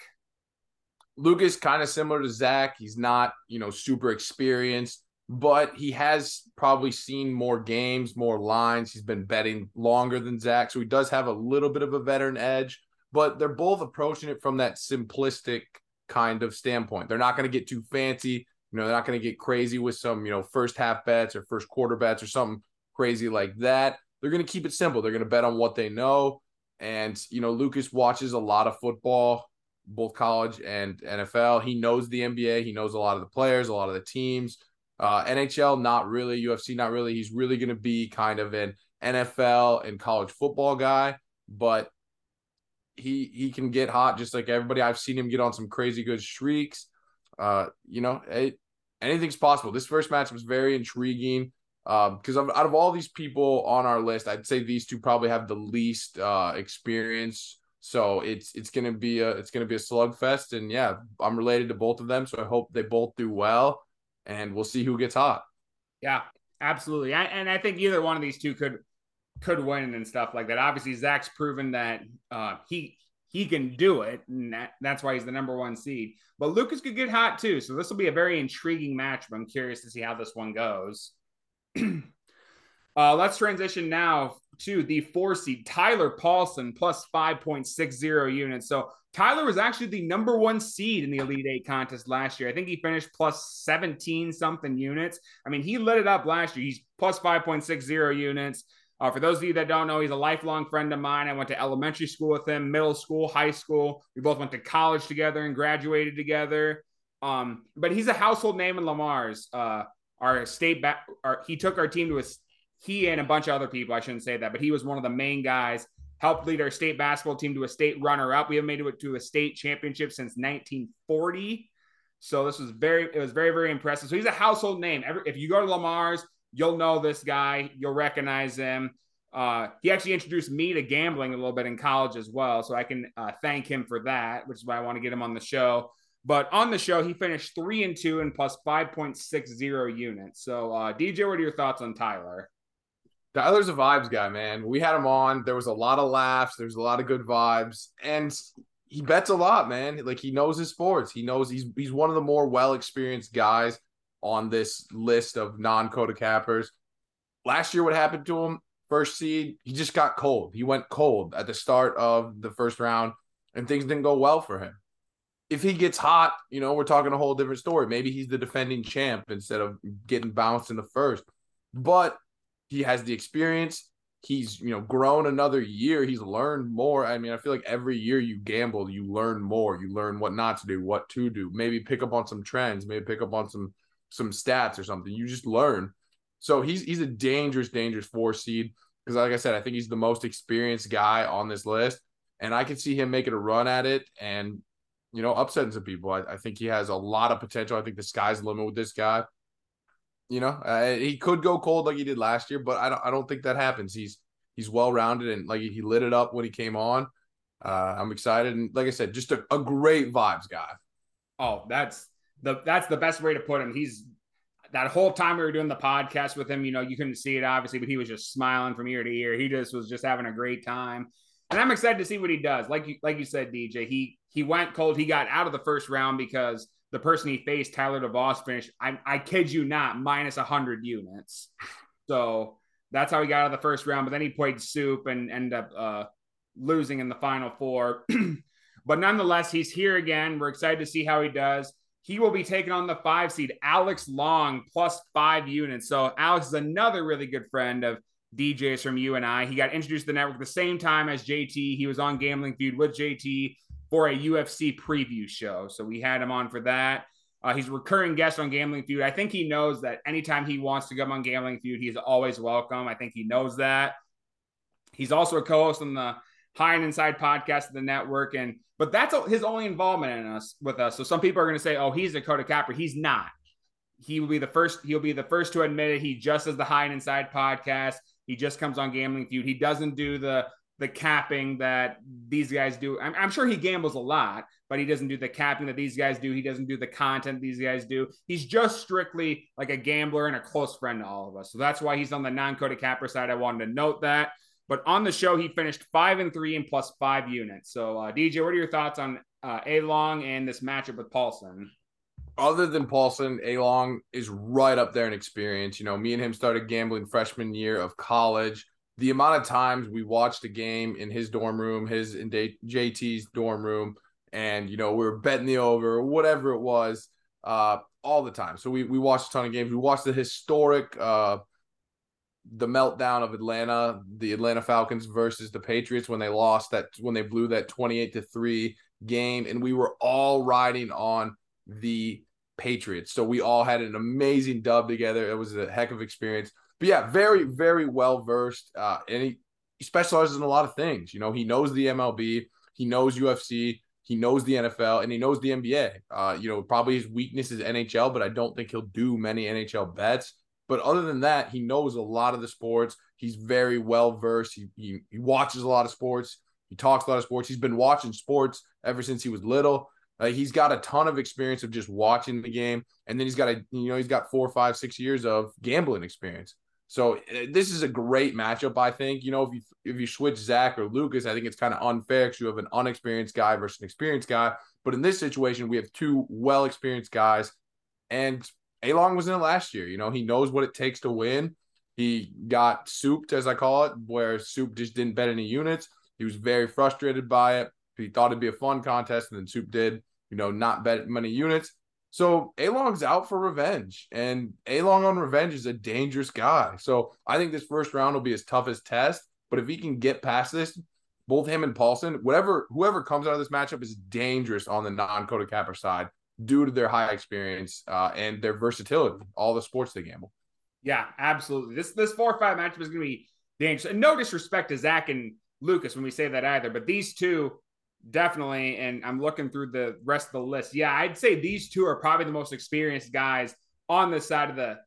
Lucas kind of similar to Zach. He's not, you know, super experienced, but he has probably seen more games, more lines. He's been betting longer than Zach, so he does have a little bit of a veteran edge. But they're both approaching it from that simplistic kind of standpoint. They're not going to get too fancy. You know, they're not going to get crazy with some, you know, first half bets or first quarter bets or something crazy like that. They're going to keep it simple. They're going to bet on what they know. And, you know, Lucas watches a lot of football, both college and NFL. He knows the NBA. He knows a lot of the players, a lot of the teams. Uh, NHL, not really. UFC, not really. He's really going to be kind of an NFL and college football guy. But he he can get hot just like everybody. I've seen him get on some crazy good streaks. Uh, you know, it, anything's possible. This first match was very intriguing because um, out of all these people on our list, I'd say these two probably have the least uh, experience So it's it's gonna be a it's gonna be a slugfest, and yeah, I'm related to both of them, so I hope they both do well, and we'll see who gets hot. Yeah, absolutely, I, and I think either one of these two could could win and stuff like that. Obviously, Zach's proven that uh, he he can do it, and that, that's why he's the number one seed. But Lucas could get hot too, so this will be a very intriguing match. But I'm curious to see how this one goes. uh, let's transition now to the four seed Tyler Paulson plus 5.60 units. So Tyler was actually the number one seed in the Elite Eight contest last year. I think he finished plus 17 something units. I mean, he lit it up last year. He's plus 5.60 units. Uh, for those of you that don't know, he's a lifelong friend of mine. I went to elementary school with him, middle school, high school. We both went to college together and graduated together. Um, but he's a household name in Le Mars. Uh, our state back, he took our team to a he and a bunch of other people, I shouldn't say that, but he was one of the main guys, helped lead our state basketball team to a state runner up. We have made it to a state championship since 1940. So this was very, it was very, very impressive. So he's a household name. Every, if you go to Le Mars, you'll know this guy, you'll recognize him. Uh, he actually introduced me to gambling a little bit in college as well. So I can uh, thank him for that, which is why I want to get him on the show. But on the show, he finished three and two and plus 5.60 units. So, uh, DJ, what are your thoughts on Tyler? Tyler's a vibes guy, man. We had him on. There was a lot of laughs. There's a lot of good vibes, and he bets a lot, man. Like he knows his sports. He knows he's he's one of the more well experienced guys on this list of non Kota cappers. Last year, what happened to him? First seed, he just got cold. He went cold at the start of the first round, and things didn't go well for him. If he gets hot, you know, we're talking a whole different story. Maybe he's the defending champ instead of getting bounced in the first. But he has the experience. He's, you know, grown another year. He's learned more. I mean, I feel like every year you gamble, you learn more. You learn what not to do, what to do. Maybe pick up on some trends, maybe pick up on some some stats or something. You just learn. So he's he's a dangerous, dangerous four seed because, like I said, I think he's the most experienced guy on this list, and I can see him making a run at it and you know upsetting some people. I, I think he has a lot of potential. I think the sky's the limit with this guy. You know, uh, he could go cold like he did last year, but I don't. I don't think that happens. He's he's well rounded and like he lit it up when he came on. Uh, I'm excited and like I said, just a, a great vibes guy. Oh, that's the that's the best way to put him. He's that whole time we were doing the podcast with him, you know, you couldn't see it obviously, but he was just smiling from ear to ear. He just was just having a great time. And I'm excited to see what he does. Like you like you said, DJ, he he went cold. He got out of the first round because the person he faced, Tyler DeVos, finished, I, I kid you not, minus 100 units. So that's how he got out of the first round. But then he played soup and ended up uh, losing in the final four. but nonetheless, he's here again. We're excited to see how he does. He will be taking on the five seed, Alex Long, plus five units. So Alex is another really good friend of DJs from you and I. He got introduced to the network the same time as JT. He was on Gambling Feud with JT for a UFC preview show. So we had him on for that. Uh, he's a recurring guest on Gambling Feud. I think he knows that anytime he wants to come on Gambling Feud, he's always welcome. I think he knows that. He's also a co-host on the High and Inside podcast of the network, and but that's his only involvement in us with us. So some people are going to say, "Oh, he's a Kota Capper." He's not. He will be the first. He'll be the first to admit it. He just does the High and Inside podcast. He just comes on Gambling Feud. He doesn't do the the capping that these guys do. I'm, I'm, sure he gambles a lot, but he doesn't do the capping that these guys do. He doesn't do the content these guys do. He's just strictly like a gambler and a close friend to all of us. So that's why he's on the non Kota capper side. I wanted to note that. But on the show, he finished five and three and plus five units. So, uh, DJ, what are your thoughts on uh, A Long and this matchup with Paulson? Other than Paulson, A Long is right up there in experience. You know, me and him started gambling freshman year of college the amount of times we watched a game in his dorm room, his in JT's dorm room, and you know we were betting the over or whatever it was, uh, all the time. So we we watched a ton of games. We watched the historic, uh, the meltdown of Atlanta, the Atlanta Falcons versus the Patriots when they lost that when they blew that twenty eight to three game, and we were all riding on the Patriots. So we all had an amazing dub together. It was a heck of experience but yeah, very, very well versed. Uh, and he, he specializes in a lot of things. You know, he knows the MLB, he knows UFC, he knows the NFL, and he knows the NBA. Uh, you know, probably his weakness is NHL, but I don't think he'll do many NHL bets. But other than that, he knows a lot of the sports. He's very well versed. He, he, he watches a lot of sports. He talks a lot of sports. He's been watching sports ever since he was little. Uh, he's got a ton of experience of just watching the game, and then he's got a you know he's got four, five, six years of gambling experience. So uh, this is a great matchup, I think. You know, if you if you switch Zach or Lucas, I think it's kind of unfair because you have an unexperienced guy versus an experienced guy. But in this situation, we have two well experienced guys, and A Long was in it last year. You know, he knows what it takes to win. He got souped, as I call it, where Soup just didn't bet any units. He was very frustrated by it. He thought it'd be a fun contest, and then Soup did, you know, not bet many units. So A Long's out for revenge, and Along on revenge is a dangerous guy. So I think this first round will be his toughest test. But if he can get past this, both him and Paulson, whatever whoever comes out of this matchup is dangerous on the non-Kota Capper side due to their high experience uh, and their versatility, all the sports they gamble. Yeah, absolutely. This this four or five matchup is going to be dangerous. And no disrespect to Zach and Lucas when we say that either, but these two definitely. And I'm looking through the rest of the list. Yeah, I'd say these two are probably the most experienced guys on this side of the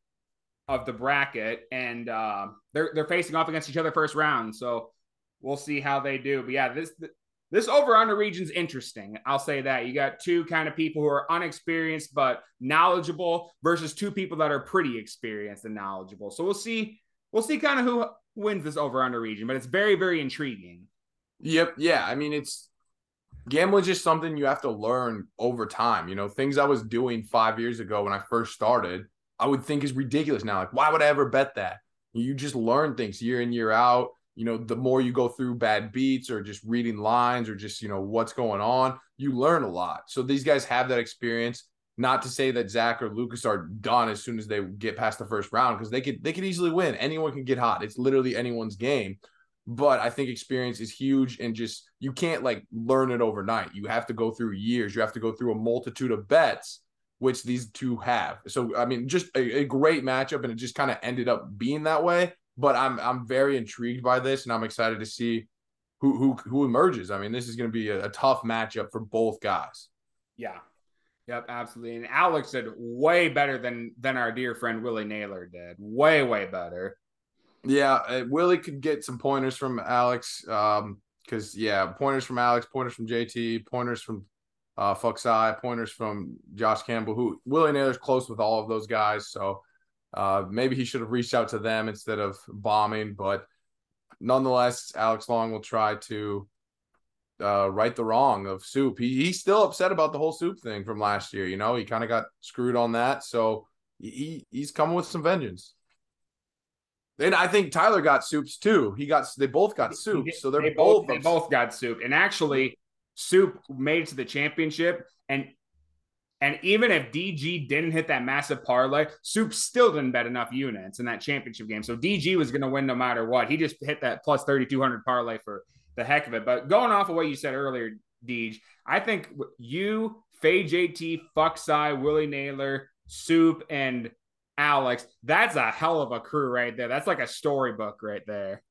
of the bracket, and uh, they're they're facing off against each other first round. So we'll see how they do. But yeah, this this over under region's interesting. I'll say that. You got two kind of people who are unexperienced but knowledgeable versus two people that are pretty experienced and knowledgeable. So we'll see we'll see kind of who wins this over under region, but it's very very intriguing. Yep, yeah. I mean, it's gambling is just something you have to learn over time. You know, things I was doing 5 years ago when I first started, I would think is ridiculous now. Like, why would I ever bet that? You just learn things year in year out you know, the more you go through bad beats or just reading lines or just, you know, what's going on, you learn a lot. So these guys have that experience. Not to say that Zach or Lucas are done as soon as they get past the first round, because they could they could easily win. Anyone can get hot. It's literally anyone's game. But I think experience is huge and just you can't like learn it overnight. You have to go through years. You have to go through a multitude of bets, which these two have. So I mean, just a, a great matchup, and it just kind of ended up being that way but I'm I'm very intrigued by this, and I'm excited to see who who who emerges. I mean, this is going to be a, a, tough matchup for both guys. Yeah, yep, absolutely. And Alex did way better than than our dear friend Willie Naylor did. Way way better. Yeah, uh, Willie could get some pointers from Alex. Um, because yeah, pointers from Alex, pointers from JT, pointers from uh Fuxai, pointers from Josh Campbell. Who Willie Naylor's close with all of those guys, so uh, maybe he should have reached out to them instead of bombing, but nonetheless, Alex Long will try to uh, right the wrong of Soup. He, he's still upset about the whole Soup thing from last year. You know, he kind of got screwed on that, so he he's coming with some vengeance. And I think Tyler got soups too. He got they both got soups, so they're they both, both they both got soup. And actually, soup made it to the championship, and and even if DG didn't hit that massive parlay, Soup still didn't bet enough units in that championship game. So DG was going to win no matter what. He just hit that plus 3,200 parlay for the heck of it. But going off of what you said earlier, DG, I think you, Faye JT, Fuckside, Willie Naylor, Soup, and Alex, that's a hell of a crew right there. That's like a storybook right there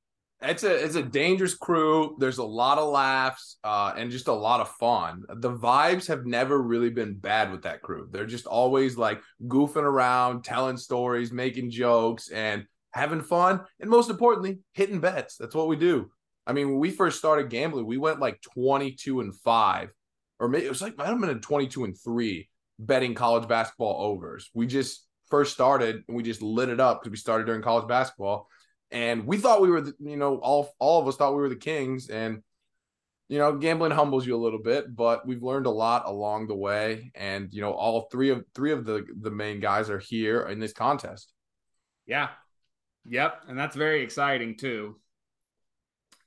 it's a it's a dangerous crew. There's a lot of laughs uh, and just a lot of fun. The vibes have never really been bad with that crew. They're just always like goofing around, telling stories, making jokes, and having fun. And most importantly, hitting bets. That's what we do. I mean, when we first started gambling, we went like 22 and five, or maybe it was like I don't know, 22 and three betting college basketball overs. We just first started and we just lit it up because we started during college basketball. And we thought we were, the, you know, all all of us thought we were the kings, and you know, gambling humbles you a little bit, but we've learned a lot along the way, and you know, all three of three of the the main guys are here in this contest. Yeah, yep, and that's very exciting too.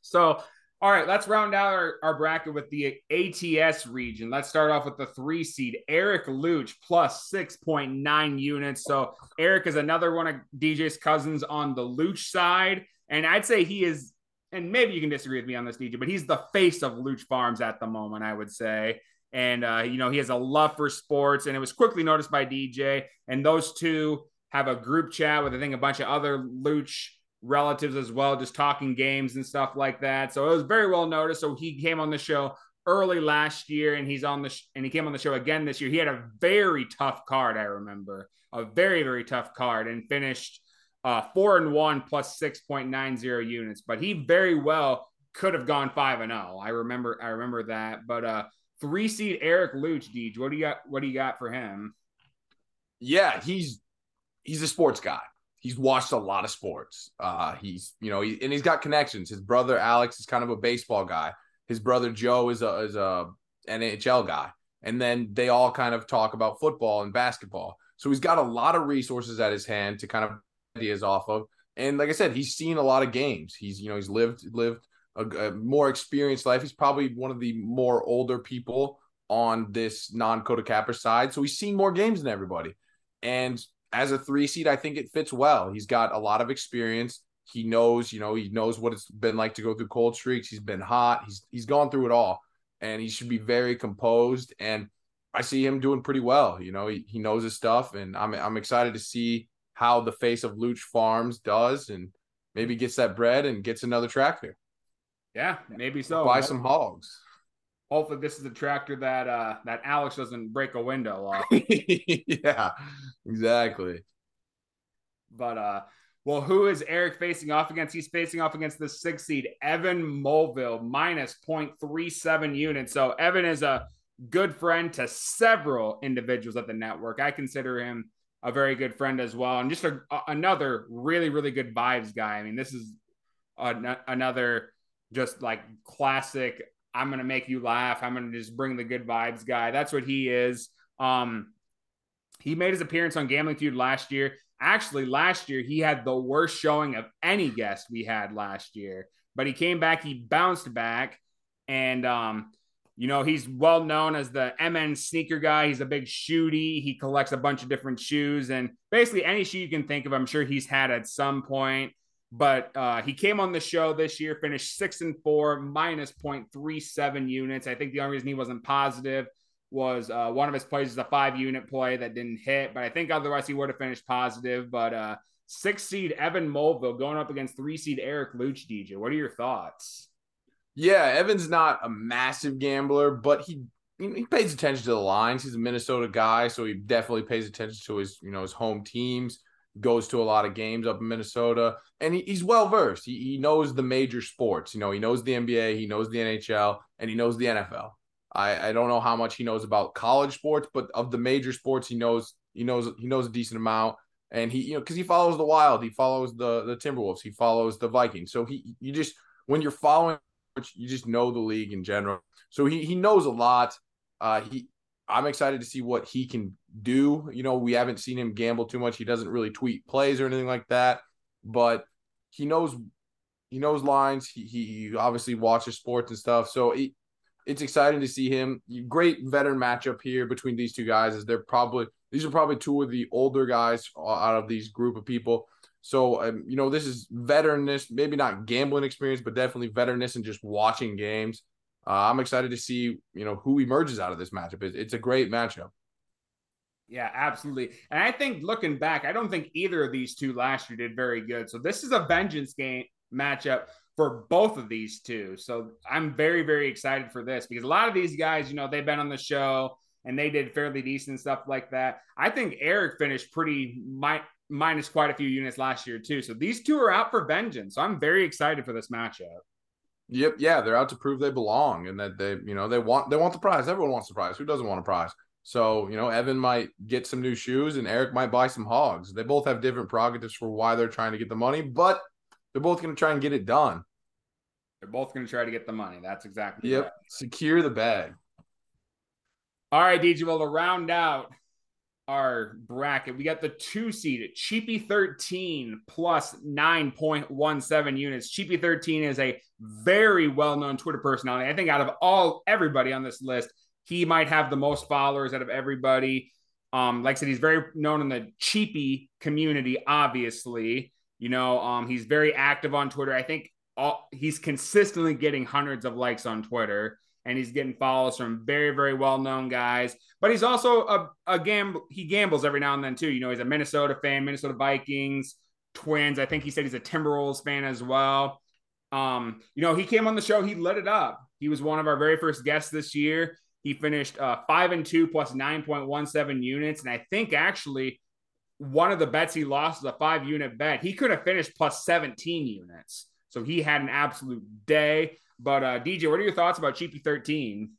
So all right, let's round out our, our bracket with the ATS region. Let's start off with the three seed, Eric Luch, plus 6.9 units. So, Eric is another one of DJ's cousins on the Luch side. And I'd say he is, and maybe you can disagree with me on this, DJ, but he's the face of Luch Farms at the moment, I would say. And, uh, you know, he has a love for sports, and it was quickly noticed by DJ. And those two have a group chat with, I think, a bunch of other Luch relatives as well, just talking games and stuff like that. So it was very well noticed. So he came on the show early last year, and he's on the sh- and he came on the show again this year. He had a very tough card, I remember, a very very tough card, and finished uh, four and one plus six point nine zero units. But he very well could have gone five and zero. I remember I remember that. But uh, three seed Eric Luch, Deej, what do you got? What do you got for him? Yeah, he's he's a sports guy. He's watched a lot of sports. Uh, he's you know, he, and he's got connections. His brother Alex is kind of a baseball guy. His brother Joe is a is a NHL guy, and then they all kind of talk about football and basketball. So he's got a lot of resources at his hand to kind of ideas off of. And like I said, he's seen a lot of games. He's you know he's lived lived a, a more experienced life. He's probably one of the more older people on this non Kota Capper side, so he's seen more games than everybody. And as a three seed, I think it fits well. He's got a lot of experience. He knows, you know, he knows what it's been like to go through cold streaks. He's been hot. He's he's gone through it all, and he should be very composed. And I see him doing pretty well. You know, he, he knows his stuff, and I'm I'm excited to see how the face of Luch Farms does, and maybe gets that bread and gets another tractor. Yeah, maybe so. Buy some hogs. Hopefully, this is a tractor that uh that Alex doesn't break a window off. yeah, exactly. But uh, well, who is Eric facing off against? He's facing off against the six seed Evan Mulville minus 0.37 units. So Evan is a good friend to several individuals at the network. I consider him a very good friend as well, and just a, another really really good vibes guy. I mean, this is a, another just like classic I'm gonna make you laugh. I'm gonna just bring the good vibes guy. That's what he is. Um, he made his appearance on Gambling Feud last year. Actually, last year he had the worst showing of any guest we had last year. But he came back, he bounced back, and um, you know, he's well known as the MN sneaker guy. He's a big shooty. He collects a bunch of different shoes and basically any shoe you can think of, I'm sure he's had at some point. But uh, he came on the show this year, finished six and four, minus 0.37 units. I think the only reason he wasn't positive was uh, one of his plays is a five unit play that didn't hit, but I think otherwise he would have finished positive. But uh, six seed Evan Mulville going up against three seed Eric Luch, DJ. What are your thoughts? Yeah, Evan's not a massive gambler, but he he pays attention to the lines. He's a Minnesota guy, so he definitely pays attention to his you know his home teams goes to a lot of games up in Minnesota, and he, he's well versed. He, he knows the major sports. You know, he knows the NBA, he knows the NHL, and he knows the NFL. I, I don't know how much he knows about college sports, but of the major sports, he knows he knows he knows a decent amount. And he, you know, because he follows the Wild, he follows the the Timberwolves, he follows the Vikings. So he, you just when you're following, you just know the league in general. So he he knows a lot. Uh, he I'm excited to see what he can do. You know, we haven't seen him gamble too much. He doesn't really tweet plays or anything like that, but he knows he knows lines. He he obviously watches sports and stuff. So it, it's exciting to see him. Great veteran matchup here between these two guys. Is they're probably these are probably two of the older guys out of these group of people. So um, you know, this is veteranness, maybe not gambling experience, but definitely veteranness and just watching games. Uh, I'm excited to see you know who emerges out of this matchup. It's, it's a great matchup. Yeah, absolutely. And I think looking back, I don't think either of these two last year did very good. So this is a vengeance game matchup for both of these two. So I'm very, very excited for this because a lot of these guys, you know, they've been on the show and they did fairly decent stuff like that. I think Eric finished pretty mi- minus quite a few units last year too. So these two are out for vengeance. So I'm very excited for this matchup. Yep, yeah, they're out to prove they belong and that they, you know, they want they want the prize. Everyone wants the prize. Who doesn't want a prize? So, you know, Evan might get some new shoes and Eric might buy some hogs. They both have different prerogatives for why they're trying to get the money, but they're both going to try and get it done. They're both going to try to get the money. That's exactly Yep. Right. Secure the bag. All right, DJ. Well, to round out our bracket, we got the two seed Cheapy 13 plus 9.17 units. Cheapy 13 is a very well known Twitter personality. I think out of all everybody on this list, he might have the most followers out of everybody. Um, like I said, he's very known in the cheapy community, obviously. You know, um, he's very active on Twitter. I think all, he's consistently getting hundreds of likes on Twitter and he's getting follows from very, very well known guys. But he's also a, a gamble. He gambles every now and then too. You know, he's a Minnesota fan, Minnesota Vikings, Twins. I think he said he's a Timberwolves fan as well. Um, you know, he came on the show, he lit it up. He was one of our very first guests this year. He finished uh, five and two plus 9.17 units. And I think actually one of the bets he lost was a five unit bet. He could have finished plus 17 units. So he had an absolute day. But uh, DJ, what are your thoughts about Cheapy 13?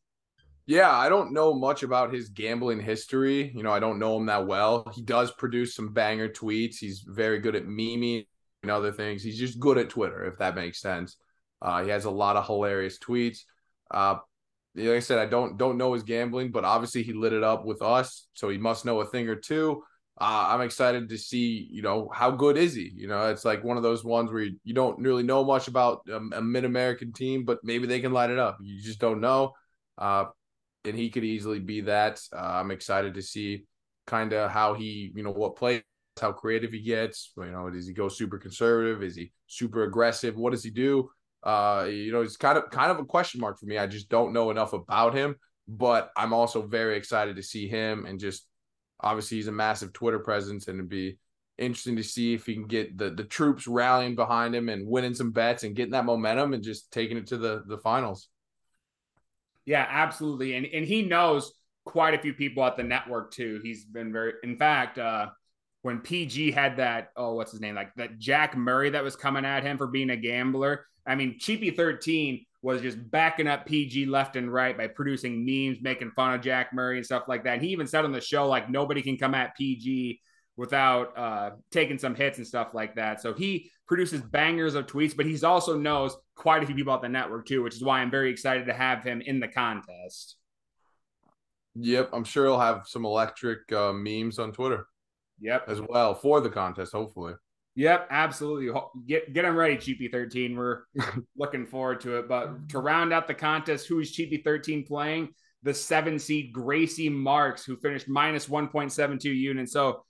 Yeah, I don't know much about his gambling history. You know, I don't know him that well. He does produce some banger tweets. He's very good at memeing and other things. He's just good at Twitter, if that makes sense. Uh, he has a lot of hilarious tweets. Uh, like I said, I don't don't know his gambling, but obviously he lit it up with us, so he must know a thing or two. Uh, I'm excited to see, you know, how good is he? You know, it's like one of those ones where you, you don't really know much about a, a mid American team, but maybe they can light it up. You just don't know. Uh, and he could easily be that. Uh, I'm excited to see kind of how he, you know, what plays, how creative he gets. You know, does he go super conservative? Is he super aggressive? What does he do? Uh, you know, it's kind of kind of a question mark for me. I just don't know enough about him, but I'm also very excited to see him and just obviously he's a massive Twitter presence and it'd be interesting to see if he can get the the troops rallying behind him and winning some bets and getting that momentum and just taking it to the the finals. Yeah, absolutely. And and he knows quite a few people at the network too. He's been very in fact, uh when PG had that, oh, what's his name? Like that Jack Murray that was coming at him for being a gambler. I mean, Cheapy 13 was just backing up PG left and right by producing memes, making fun of Jack Murray and stuff like that. And he even said on the show, like, nobody can come at PG without uh, taking some hits and stuff like that. So he produces bangers of tweets, but he's also knows quite a few people at the network too, which is why I'm very excited to have him in the contest. Yep, I'm sure he'll have some electric uh, memes on Twitter. Yep, as well for the contest, hopefully. Yep, absolutely. Get get them ready, Cheapy 13. We're looking forward to it. But to round out the contest, who is Cheapy 13 playing? The seven seed Gracie Marks, who finished minus 1.72 units. So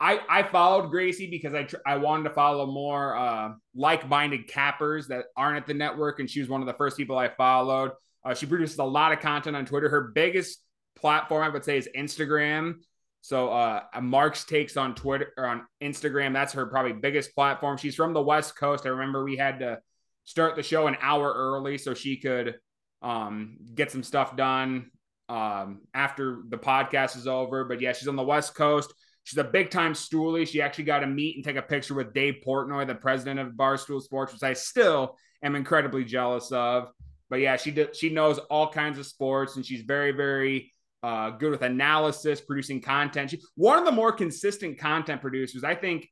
I I followed Gracie because I I wanted to follow more uh, like minded cappers that aren't at the network, and she was one of the first people I followed. Uh, she produces a lot of content on Twitter. Her biggest platform, I would say, is Instagram. So uh Mark's takes on Twitter or on Instagram. That's her probably biggest platform. She's from the West Coast. I remember we had to start the show an hour early so she could um get some stuff done um after the podcast is over. But yeah, she's on the West Coast. She's a big time stoolie. She actually got to meet and take a picture with Dave Portnoy, the president of Barstool Sports, which I still am incredibly jealous of. But yeah, she did, she knows all kinds of sports and she's very, very uh, good with analysis, producing content. She, one of the more consistent content producers, I think.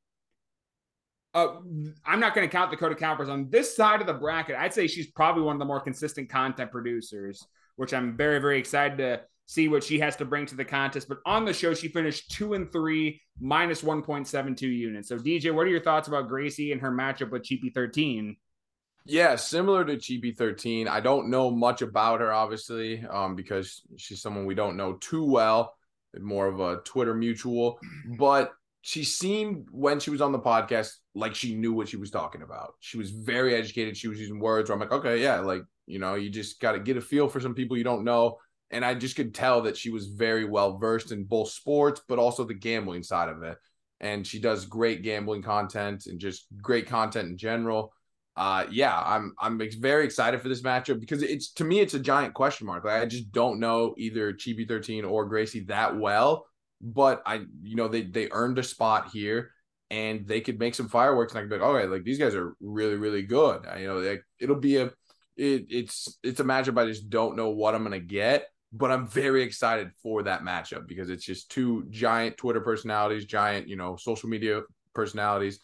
Uh, I'm not going to count the Kota Cappers on this side of the bracket. I'd say she's probably one of the more consistent content producers, which I'm very, very excited to see what she has to bring to the contest. But on the show, she finished two and three, minus 1.72 units. So, DJ, what are your thoughts about Gracie and her matchup with Cheapy 13? Yeah, similar to GB13. I don't know much about her, obviously, um, because she's someone we don't know too well, more of a Twitter mutual. But she seemed when she was on the podcast like she knew what she was talking about. She was very educated. She was using words where I'm like, okay, yeah, like, you know, you just got to get a feel for some people you don't know. And I just could tell that she was very well versed in both sports, but also the gambling side of it. And she does great gambling content and just great content in general uh, yeah, I'm I'm very excited for this matchup because it's to me it's a giant question mark. Like I just don't know either Cheapy 13 or Gracie that well, but I you know they they earned a spot here and they could make some fireworks and I could be like, okay, like these guys are really really good. I, you know, like, it'll be a it, it's it's a matchup I just don't know what I'm gonna get, but I'm very excited for that matchup because it's just two giant Twitter personalities, giant you know social media personalities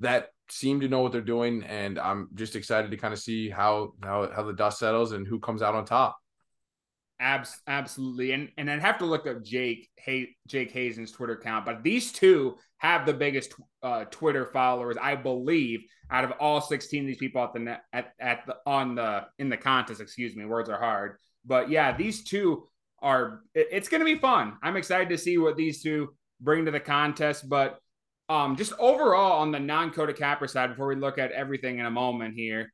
that seem to know what they're doing, and I'm just excited to kind of see how how how the dust settles and who comes out on top. Abs- absolutely, and and I'd have to look up Jake Hay- Jake Hazen's Twitter account, but these two have the biggest uh, Twitter followers, I believe, out of all 16 of these people at the net at, at the on the in the contest. Excuse me, words are hard, but yeah, these two are. It, it's going to be fun. I'm excited to see what these two bring to the contest, but um, just overall on the non-Kota Capper side, before we look at everything in a moment here,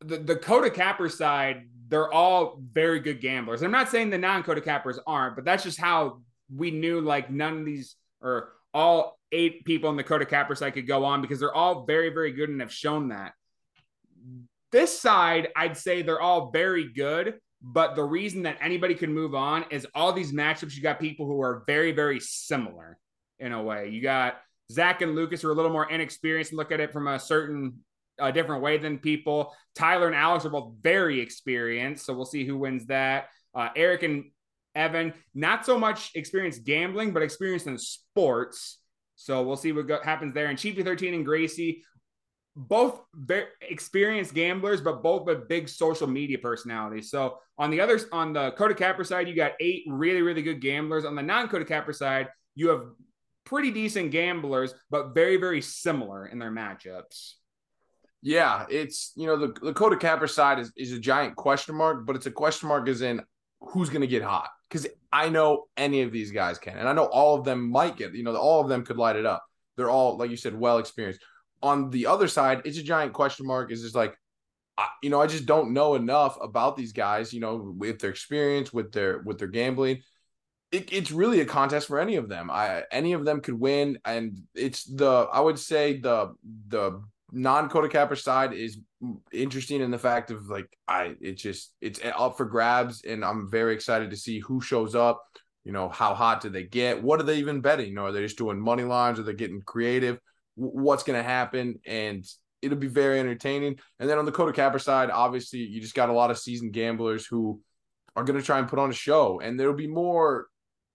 the, the Kota Capper side, they're all very good gamblers. I'm not saying the non-Kota Cappers aren't, but that's just how we knew like none of these or all eight people in the Kota Capper side could go on because they're all very, very good and have shown that. This side, I'd say they're all very good, but the reason that anybody can move on is all these matchups, you got people who are very, very similar in a way. You got Zach and Lucas are a little more inexperienced and look at it from a certain a different way than people. Tyler and Alex are both very experienced, so we'll see who wins that. Uh, Eric and Evan, not so much experience gambling, but experience in sports. So we'll see what go- happens there. And Cheapy 13 and Gracie, both very experienced gamblers, but both with big social media personalities. So on the other, on the Kota Capper side, you got eight really, really good gamblers. On the non Kota Capper side, you have pretty decent gamblers, but very, very similar in their matchups. Yeah, it's you know the Kota Capper side is, is a giant question mark, but it's a question mark as in who's going to get hot because I know any of these guys can, and I know all of them might get. You know, all of them could light it up. They're all like you said, well experienced. On the other side, it's a giant question mark. Is just like, I, you know, I just don't know enough about these guys. You know, with their experience, with their with their gambling. It, it's really a contest for any of them. I any of them could win, and it's the I would say the the non Kota Capper side is interesting in the fact of like I it's just it's up for grabs and I'm very excited to see who shows up. You know, how hot do they get? What are they even betting? You know, are they just doing money lines? Are they getting creative? what's going to happen? And it'll be very entertaining. And then on the Kota Capper side, obviously, you just got a lot of seasoned gamblers who are going to try and put on a show, and there'll be more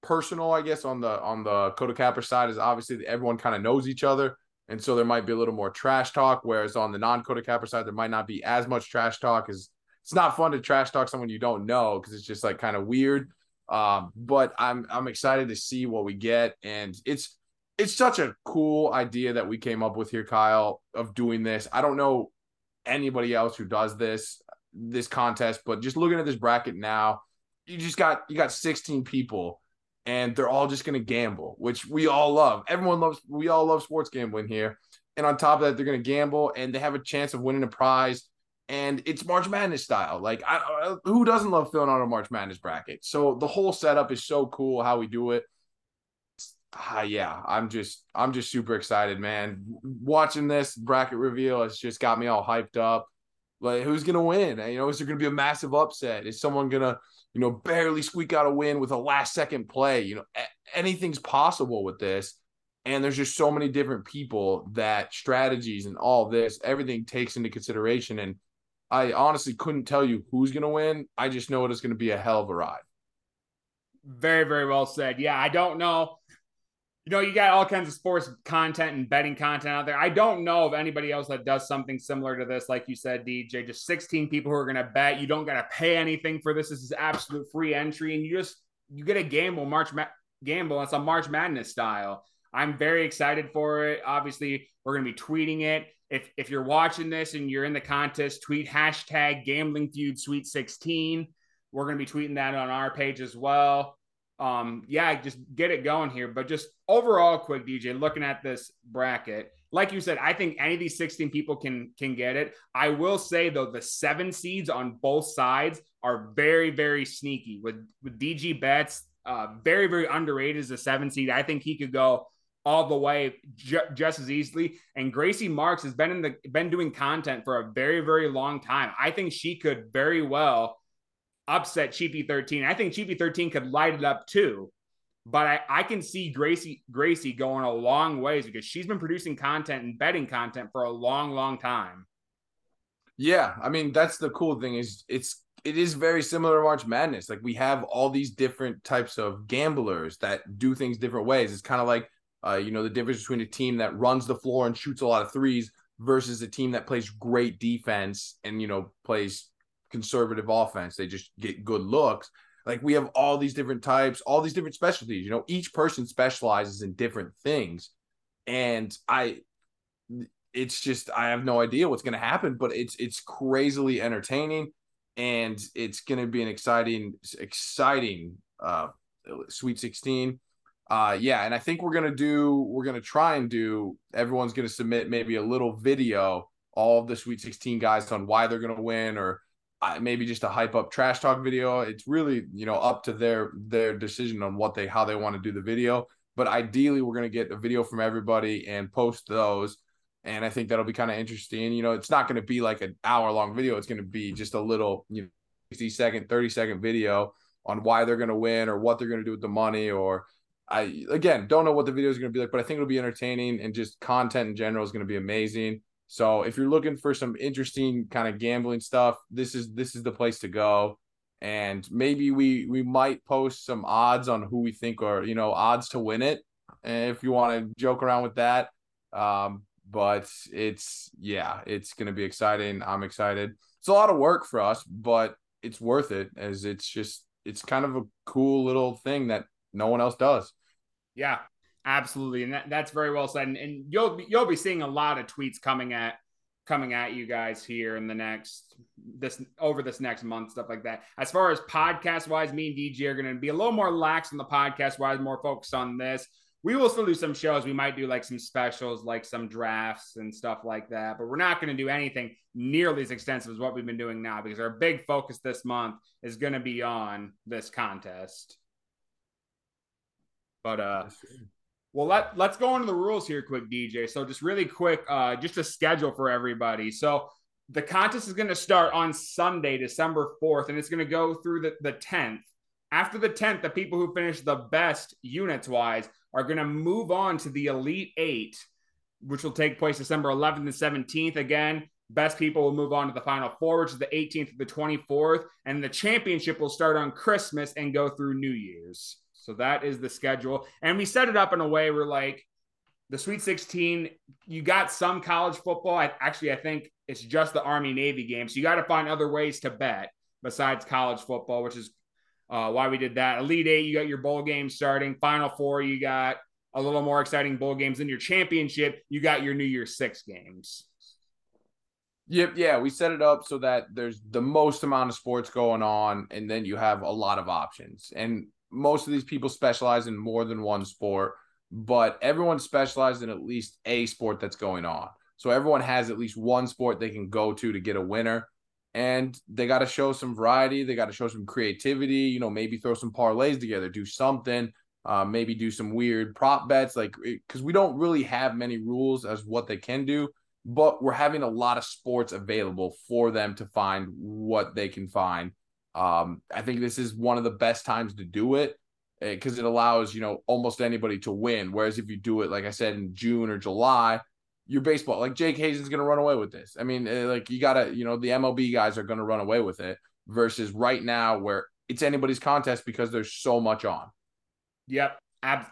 personal, I guess, on the on the Kota Capper side. Is obviously everyone kind of knows each other. And so there might be a little more trash talk, whereas on the non-Kota Capper side, there might not be as much trash talk. Is it's not fun to trash talk someone you don't know because it's just like kind of weird. Um, but I'm I'm excited to see what we get, and it's it's such a cool idea that we came up with here, Kyle, of doing this. I don't know anybody else who does this this contest, but just looking at this bracket now, you just got you got 16 people and they're all just going to gamble, which we all love. Everyone loves, we all love sports gambling here. And on top of that, they're going to gamble and they have a chance of winning a prize. And it's March Madness style. Like, I, who doesn't love filling out a March Madness bracket? So the whole setup is so cool how we do it. Ah, yeah, I'm just, I'm just super excited, man. Watching this bracket reveal has just got me all hyped up. Like, who's gonna win? You know, is there gonna be a massive upset? Is someone gonna you know, barely squeak out a win with a last second play. You know, anything's possible with this. And there's just so many different people that strategies and all this, everything takes into consideration. And I honestly couldn't tell you who's going to win. I just know it is going to be a hell of a ride. Very, very well said. Yeah, I don't know you know, you got all kinds of sports content and betting content out there. I don't know of anybody else that does something similar to this, like you said, DJ. Just 16 people who are going to bet. You don't got to pay anything for this. This is absolute free entry, and you just you get a gamble March Ma- gamble. It's a March Madness style. I'm very excited for it. Obviously, we're going to be tweeting it. If if you're watching this and you're in the contest, tweet hashtag Gambling Feud Sweet 16. We're going to be tweeting that on our page as well um, yeah, just get it going here. But just overall, quick DJ, looking at this bracket, like you said, I think any of these 16 people can can get it. I will say though, the seven seeds on both sides are very, very sneaky. With with DG Betts, uh, very, very underrated as a seven seed. I think he could go all the way ju- just as easily. And Gracie Marks has been in the been doing content for a very, very long time. I think she could very well upset Cheapy 13. I think Cheapy 13 could light it up too. But I, I can see Gracie Gracie going a long ways because she's been producing content and betting content for a long, long time. Yeah, I mean that's the cool thing is it's it is very similar to March Madness. Like we have all these different types of gamblers that do things different ways. It's kind of like uh, you know, the difference between a team that runs the floor and shoots a lot of threes versus a team that plays great defense and you know plays conservative offense. They just get good looks. Like we have all these different types, all these different specialties. You know, each person specializes in different things. And I it's just I have no idea what's going to happen, but it's it's crazily entertaining and it's going to be an exciting exciting uh Sweet 16. Uh yeah, and I think we're going to do we're going to try and do everyone's going to submit maybe a little video all of the Sweet 16 guys on why they're going to win or maybe just a hype up trash talk video. It's really you know up to their their decision on what they how they want to do the video. But ideally, we're gonna get a video from everybody and post those. And I think that'll be kind of interesting. You know, it's not going to be like an hour long video. It's going to be just a little, you know, 60 second, 30 second video on why they're going to win or what they're going to do with the money. Or I, again, don't know what the video is going to be like, but I think it'll be entertaining and just content in general is going to be amazing. So if you're looking for some interesting kind of gambling stuff, this is this is the place to go. And maybe we we might post some odds on who we think are you know odds to win it, if you want to joke around with that. Um, but it's yeah, it's gonna be exciting. I'm excited. It's a lot of work for us, but it's worth it as it's just it's kind of a cool little thing that no one else does. Yeah, absolutely, and that, that's very well said. And, and you'll you'll be seeing a lot of tweets coming at coming at you guys here in the next this over this next month stuff like that. As far as podcast wise me and dj are going to be a little more lax on the podcast wise more focused on this. We will still do some shows. We might do like some specials like some drafts and stuff like that but we're not going to do anything nearly as extensive as what we've been doing now because our big focus this month is going to be on this contest. But uh well, let let's go into the rules here, quick, DJ. So just really quick, uh, just a schedule for everybody. So the contest is going to start on Sunday, December fourth, and it's going to go through the the tenth. After the tenth, the people who finish the best units wise are going to move on to the Elite Eight, which will take place December 11th and 17th. Again, best people will move on to the Final Four, which is the 18th to the 24th, and the championship will start on Christmas and go through New Year's. So that is the schedule. And we set it up in a way where like the Sweet 16, you got some college football. I, actually, I think it's just the Army Navy game. So you got to find other ways to bet besides college football, which is uh, why we did that. Elite Eight, you got your bowl game starting. Final Four, you got a little more exciting bowl games. In your championship, you got your New Year's Six games. Yep, yeah, we set it up so that there's the most amount of sports going on, and then you have a lot of options. And most of these people specialize in more than one sport, but everyone specialized in at least a sport that's going on. So everyone has at least one sport they can go to to get a winner. And they got to show some variety. They got to show some creativity. You know, maybe throw some parlays together, do something. Uh, maybe do some weird prop bets, like because we don't really have many rules as what they can do, but we're having a lot of sports available for them to find what they can find um, I think this is one of the best times to do it because eh, it allows you know almost anybody to win. Whereas if you do it, like I said, in June or July, your baseball like Jake Hazen's going to run away with this. I mean, eh, like you gotta, you know, the MLB guys are going to run away with it versus right now where it's anybody's contest because there's so much on. Yep, ab-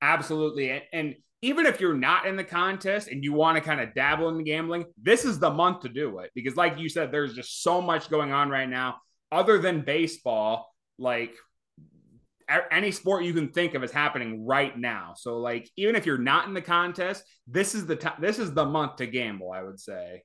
absolutely, and, and even if you're not in the contest and you want to kind of dabble in the gambling, this is the month to do it because, like you said, there's just so much going on right now other than baseball, like any sport you can think of is happening right now. So like even if you're not in the contest, this is the time this is the month to gamble, I would say.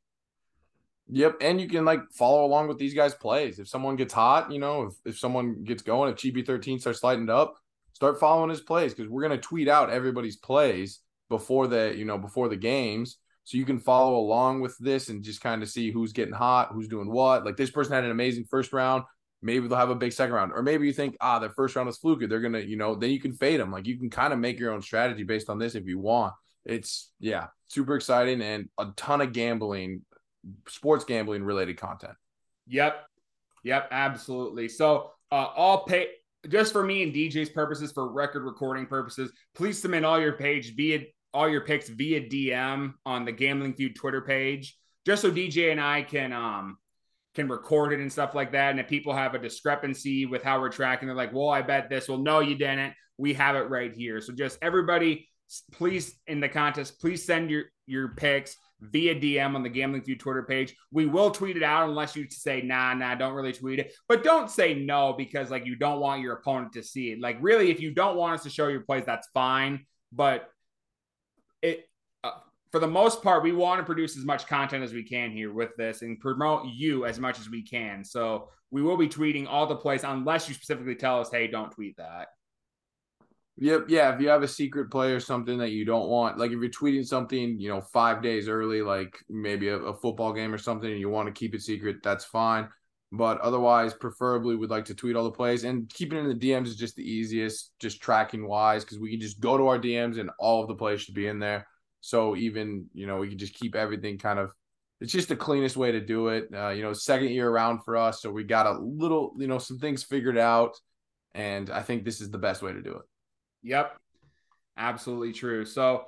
Yep, and you can like follow along with these guys' plays. If someone gets hot, you know, if, if someone gets going, if GB13 starts lighting up, start following his plays because we're gonna tweet out everybody's plays before the you know before the games so you can follow along with this and just kind of see who's getting hot, who's doing what. Like this person had an amazing first round. Maybe they'll have a big second round. Or maybe you think, ah, their first round is fluky. They're going to, you know, then you can fade them. Like you can kind of make your own strategy based on this if you want. It's, yeah, super exciting and a ton of gambling, sports gambling related content. Yep. Yep. Absolutely. So, uh, all pay just for me and DJ's purposes, for record recording purposes, please submit all your page via all your picks via DM on the Gambling Feud Twitter page, just so DJ and I can um can record it and stuff like that. And if people have a discrepancy with how we're tracking, they're like, "Well, I bet this." Well, no, you didn't. We have it right here. So just everybody, please in the contest, please send your your picks via DM on the Gambling Feud Twitter page. We will tweet it out unless you say, nah, nah, don't really tweet it. But don't say no because like you don't want your opponent to see it. Like really, if you don't want us to show your plays, that's fine. But it uh, for the most part, we want to produce as much content as we can here with this and promote you as much as we can. So we will be tweeting all the plays unless you specifically tell us, hey, don't tweet that. Yep. Yeah. If you have a secret play or something that you don't want, like if you're tweeting something, you know, five days early, like maybe a, a football game or something, and you want to keep it secret, that's fine. But otherwise, preferably, we'd like to tweet all the plays and keeping it in the DMs is just the easiest, just tracking wise, because we can just go to our DMs and all of the plays should be in there. So even you know we can just keep everything kind of. It's just the cleanest way to do it. Uh, you know, second year around for us, so we got a little, you know, some things figured out, and I think this is the best way to do it. Yep, absolutely true. So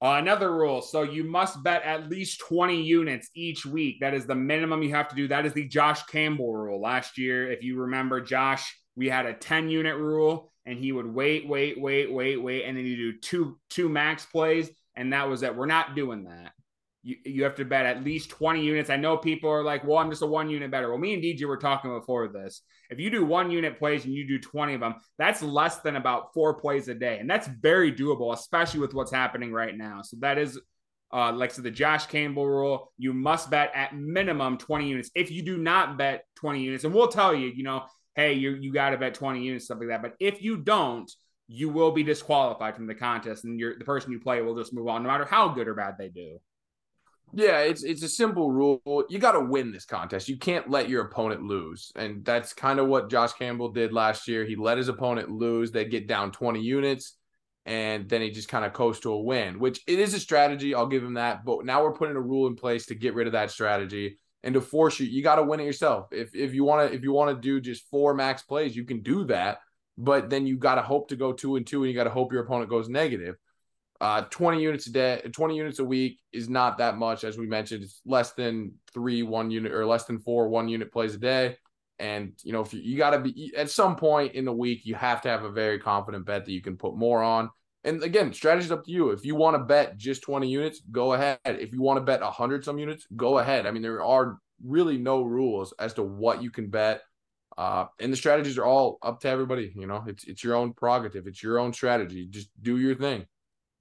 Another rule. So you must bet at least 20 units each week. That is the minimum you have to do. That is the Josh Campbell rule. Last year, if you remember, Josh, we had a 10 unit rule and he would wait, wait, wait, wait, wait. And then you do two, two max plays. And that was it. We're not doing that you, you have to bet at least 20 units. I know people are like, well, I'm just a one unit better. Well, me and DJ were talking before this. If you do one unit plays and you do 20 of them, that's less than about four plays a day. And that's very doable, especially with what's happening right now. So that is uh, like so the Josh Campbell rule, you must bet at minimum 20 units. If you do not bet 20 units, and we'll tell you, you know, hey, you you got to bet 20 units, stuff like that. But if you don't, you will be disqualified from the contest, and you're the person you play will just move on, no matter how good or bad they do. Yeah, it's it's a simple rule. You got to win this contest. You can't let your opponent lose, and that's kind of what Josh Campbell did last year. He let his opponent lose. They get down twenty units, and then he just kind of coast to a win. Which it is a strategy. I'll give him that. But now we're putting a rule in place to get rid of that strategy and to force you. You got to win it yourself. If if you want to if you want to do just four max plays, you can do that. But then you got to hope to go two and two, and you got to hope your opponent goes negative. Uh, 20 units a day, 20 units a week is not that much. As we mentioned, it's less than three one unit or less than four one unit plays a day. And, you know, if you, you got to be at some point in the week, you have to have a very confident bet that you can put more on. And again, strategy is up to you. If you want to bet just 20 units, go ahead. If you want to bet 100 some units, go ahead. I mean, there are really no rules as to what you can bet. Uh, and the strategies are all up to everybody. You know, it's it's your own prerogative. It's your own strategy. Just do your thing.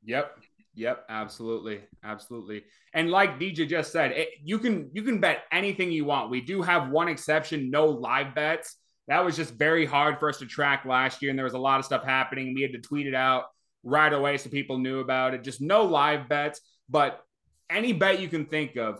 Yep. Yep, absolutely, absolutely. And like DJ just said, it, you can you can bet anything you want. We do have one exception: no live bets. That was just very hard for us to track last year, and there was a lot of stuff happening. We had to tweet it out right away so people knew about it. Just no live bets, but any bet you can think of: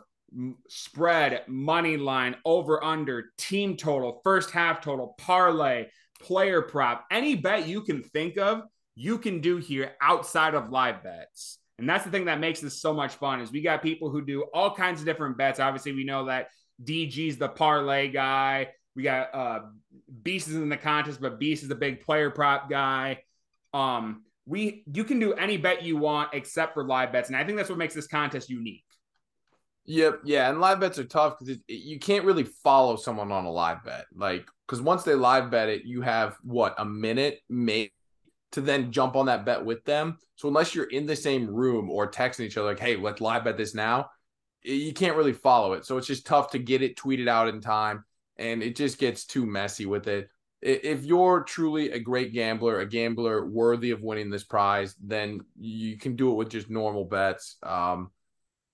spread, money line, over under, team total, first half total, parlay, player prop, any bet you can think of you can do here outside of live bets. And that's the thing that makes this so much fun is we got people who do all kinds of different bets. Obviously, we know that DG's the parlay guy. We got uh Beast is in the contest, but Beast is the big player prop guy. Um, we you can do any bet you want except for live bets, and I think that's what makes this contest unique. Yep, yeah, and live bets are tough because you can't really follow someone on a live bet, like because once they live bet it, you have what a minute, maybe to then jump on that bet with them. So unless you're in the same room or texting each other like, "Hey, let's live bet this now," you can't really follow it. So it's just tough to get it tweeted out in time, and it just gets too messy with it. If you're truly a great gambler, a gambler worthy of winning this prize, then you can do it with just normal bets. Um,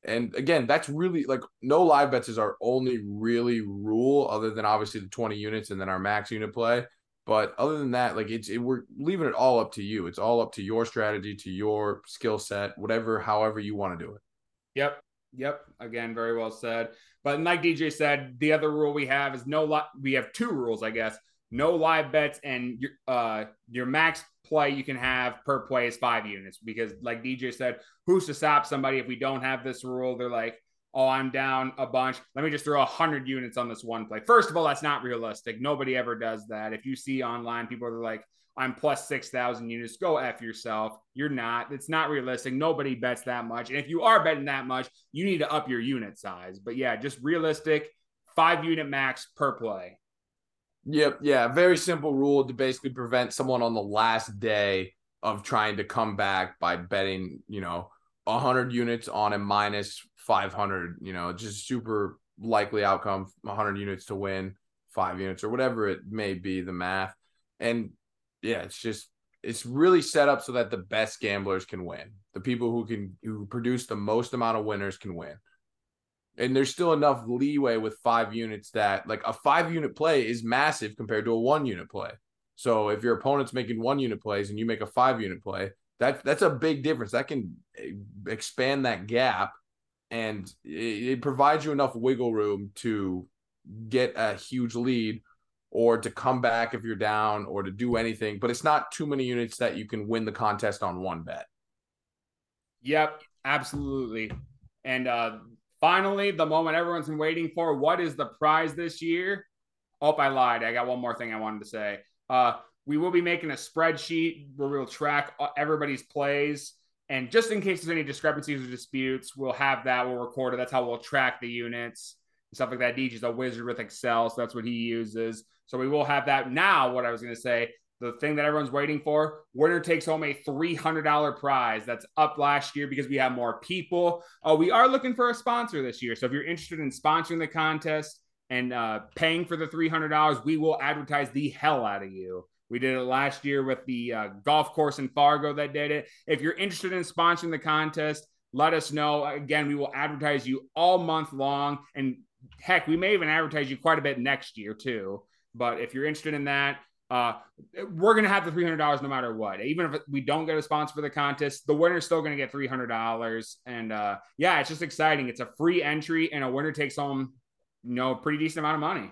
and again, that's really like no live bets is our only really rule, other than obviously the 20 units and then our max unit play. But other than that, like it's it, we're leaving it all up to you. It's all up to your strategy, to your skill set, whatever, however you want to do it. Yep. Yep. Again, very well said. But like DJ said, the other rule we have is no li- we have two rules, I guess. No live bets and your uh your max play you can have per play is five units because like DJ said, who's to stop somebody if we don't have this rule? They're like, oh, I'm down a bunch. Let me just throw a hundred units on this one play. First of all, that's not realistic. Nobody ever does that. If you see online, people are like, I'm plus 6,000 units. Go F yourself. You're not. It's not realistic. Nobody bets that much. And if you are betting that much, you need to up your unit size. But yeah, just realistic five unit max per play. Yep. Yeah. Very simple rule to basically prevent someone on the last day of trying to come back by betting, you know, 100 units on a minus 500, you know, just super likely outcome 100 units to win, five units or whatever it may be, the math. And yeah, it's just, it's really set up so that the best gamblers can win. The people who can, who produce the most amount of winners can win. And there's still enough leeway with five units that, like, a five unit play is massive compared to a one unit play. So if your opponent's making one unit plays and you make a five unit play, that that's a big difference. That can eh, expand that gap and it, it provides you enough wiggle room to get a huge lead or to come back if you're down or to do anything, but it's not too many units that you can win the contest on one bet. Yep, absolutely. And uh finally, the moment everyone's been waiting for, what is the prize this year? Oh, I lied. I got one more thing I wanted to say. Uh we will be making a spreadsheet where we'll track everybody's plays And just in case there's any discrepancies or disputes, we'll have that. We'll record it. That's how we'll track the units and stuff like that. DJ's a wizard with Excel, so that's what he uses. So we will have that. Now, what I was going to say, the thing that everyone's waiting for, winner takes home a $300 prize. That's up last year because we have more people. Oh, we are looking for a sponsor this year. So if you're interested in sponsoring the contest and uh, paying for the $300, we will advertise the hell out of you. We did it last year with the uh, golf course in Fargo that did it. If you're interested in sponsoring the contest, let us know. Again, we will advertise you all month long. And heck, we may even advertise you quite a bit next year too. But if you're interested in that, uh, we're going to have the $300 no matter what. Even if we don't get a sponsor for the contest, the winner's still going to get $300. And uh, yeah, it's just exciting. It's a free entry, and a winner takes home, you know, a pretty decent amount of money.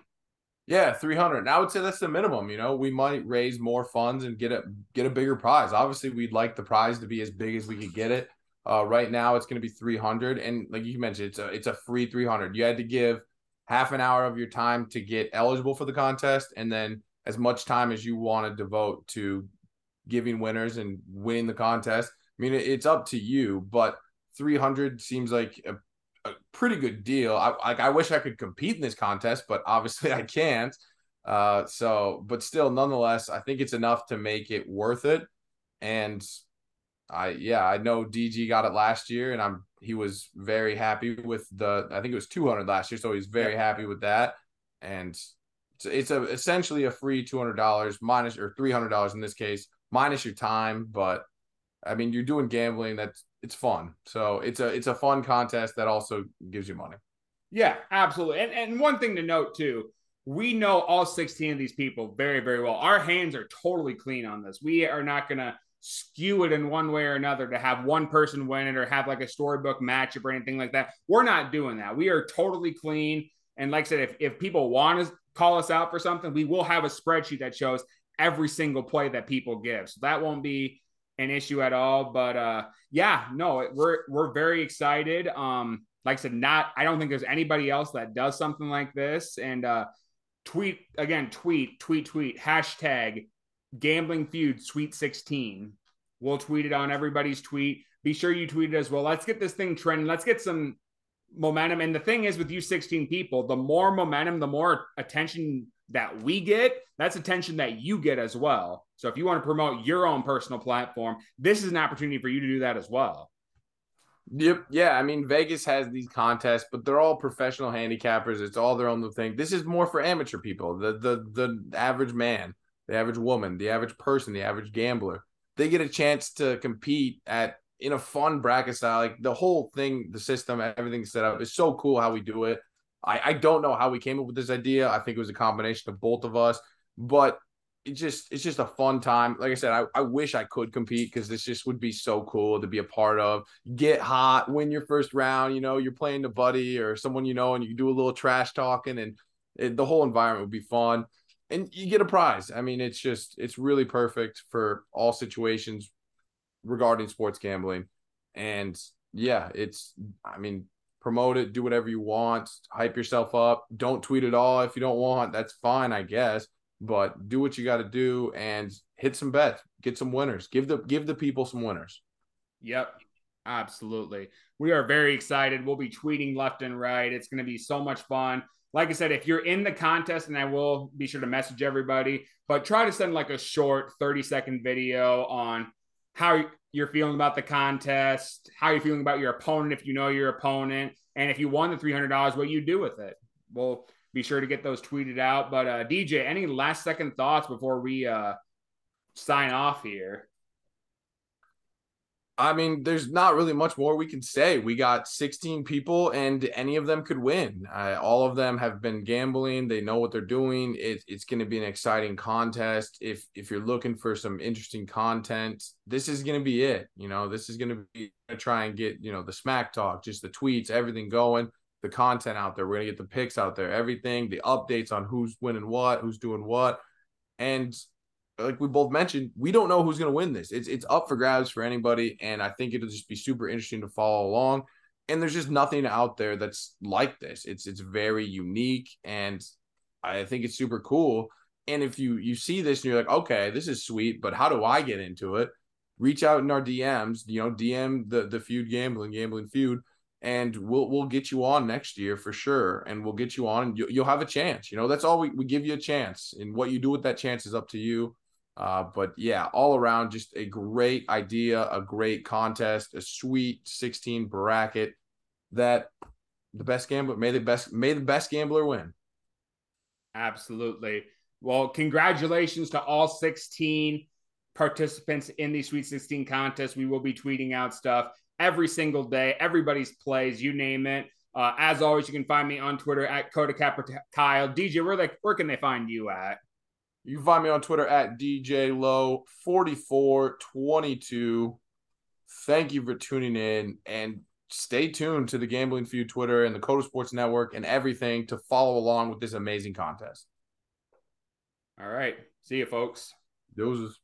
Yeah, 300. And I would say that's the minimum, you know. We might raise more funds and get a get a bigger prize. Obviously, we'd like the prize to be as big as we could get it. Uh, right now it's going to be 300 and like you mentioned it's a it's a free 300. You had to give half an hour of your time to get eligible for the contest and then as much time as you want to devote to giving winners and winning the contest. I mean, it's up to you, but 300 seems like a a pretty good deal. I like I wish I could compete in this contest, but obviously I can't. Uh, so, but still, nonetheless, I think it's enough to make it worth it. And I, yeah, I know DG got it last year, and I'm he was very happy with the. I think it was 200 last year, so he's very happy with that. And it's, it's a essentially a free $200 minus or $300 in this case minus your time, but I mean, you're doing gambling. That's it's fun. So it's a it's a fun contest that also gives you money. Yeah, absolutely. And and one thing to note too, we know all 16 of these people very very well. Our hands are totally clean on this. We are not to skew it in one way or another to have one person win it or have like a storybook matchup or anything like that. We're not doing that. We are totally clean. And like I said, if, if people want to call us out for something, we will have a spreadsheet that shows every single play that people give. So that won't be an issue at all. But uh, yeah, no, we're we're very excited. Um, like I said, not I don't think there's anybody else that does something like this. And uh, tweet again, tweet, tweet, tweet, hashtag gambling feud sweet 16. We'll tweet it on everybody's tweet. Be sure you tweet it as well. Let's get this thing trending. Let's get some momentum. And the thing is with you 16 people, the more momentum, the more attention that we get, that's attention that you get as well. So if you want to promote your own personal platform, this is an opportunity for you to do that as well. Yep. Yeah. I mean, Vegas has these contests, but they're all professional handicappers. It's all their own thing. This is more for amateur people, the the the average man, the average woman, the average person, the average gambler. They get a chance to compete at in a fun bracket style. Like the whole thing, the system, everything set up is so cool how we do it. I, I don't know how we came up with this idea. I think it was a combination of both of us, but it just it's just a fun time. Like I said, I, I wish I could compete because this just would be so cool to be a part of. Get hot, win your first round. You know, you're playing the buddy or someone you know, and you do a little trash talking, and it, the whole environment would be fun. And you get a prize. I mean, it's just it's really perfect for all situations regarding sports gambling. And yeah, it's I mean, promote it, do whatever you want, hype yourself up. Don't tweet at all if you don't want. That's fine, I guess. But do what you got to do and hit some bets, get some winners. Give the give the people some winners. Yep. Absolutely. We are very excited. We'll be tweeting left and right. It's going to be so much fun. Like I said, if you're in the contest, and I will be sure to message everybody, but try to send like a short 30 second video on how you're feeling about the contest, how you're feeling about your opponent if you know your opponent, and if you won the $300, what you do with it. We'll be sure to get those tweeted out. But uh, DJ, any last second thoughts before we uh, sign off here? I mean, there's not really much more we can say. We got 16 people, and any of them could win. Uh, all of them have been gambling. They know what they're doing. It, it's going to be an exciting contest. If if you're looking for some interesting content, this is going to be it. You know, this is going to be try and get you know the smack talk, just the tweets, everything going, the content out there. We're going to get the picks out there, everything, the updates on who's winning what, who's doing what, and like we both mentioned, we don't know who's going to win this. It's it's up for grabs for anybody, and I think it'll just be super interesting to follow along. And there's just nothing out there that's like this. It's it's very unique, and I think it's super cool. And if you you see this and you're like, okay, this is sweet, but how do I get into it? reach out in our DMs, you know, DM the the feud gambling, gambling feud, and we'll we'll get you on next year for sure. And we'll get you on and you, will have a chance. You know, that's all we, we give you a chance. And what you do with that chance is up to you. Uh, but yeah, all around, just a great idea, a great contest, a sweet 16 bracket that the best gambler may the best may the best gambler win. Absolutely. Well, congratulations to all 16 participants in the Sweet 16 contest. We will be tweeting out stuff every single day, everybody's plays, you name it. Uh, as always, you can find me on Twitter at Kota Kyle. DJ, where they where can they find you at? You can find me on Twitter at DJ Low 4422. Thank you for tuning in and stay tuned to the Gambling Feud Twitter and the Kota Sports Network and everything to follow along with this amazing contest. All right. See you, folks. Doses.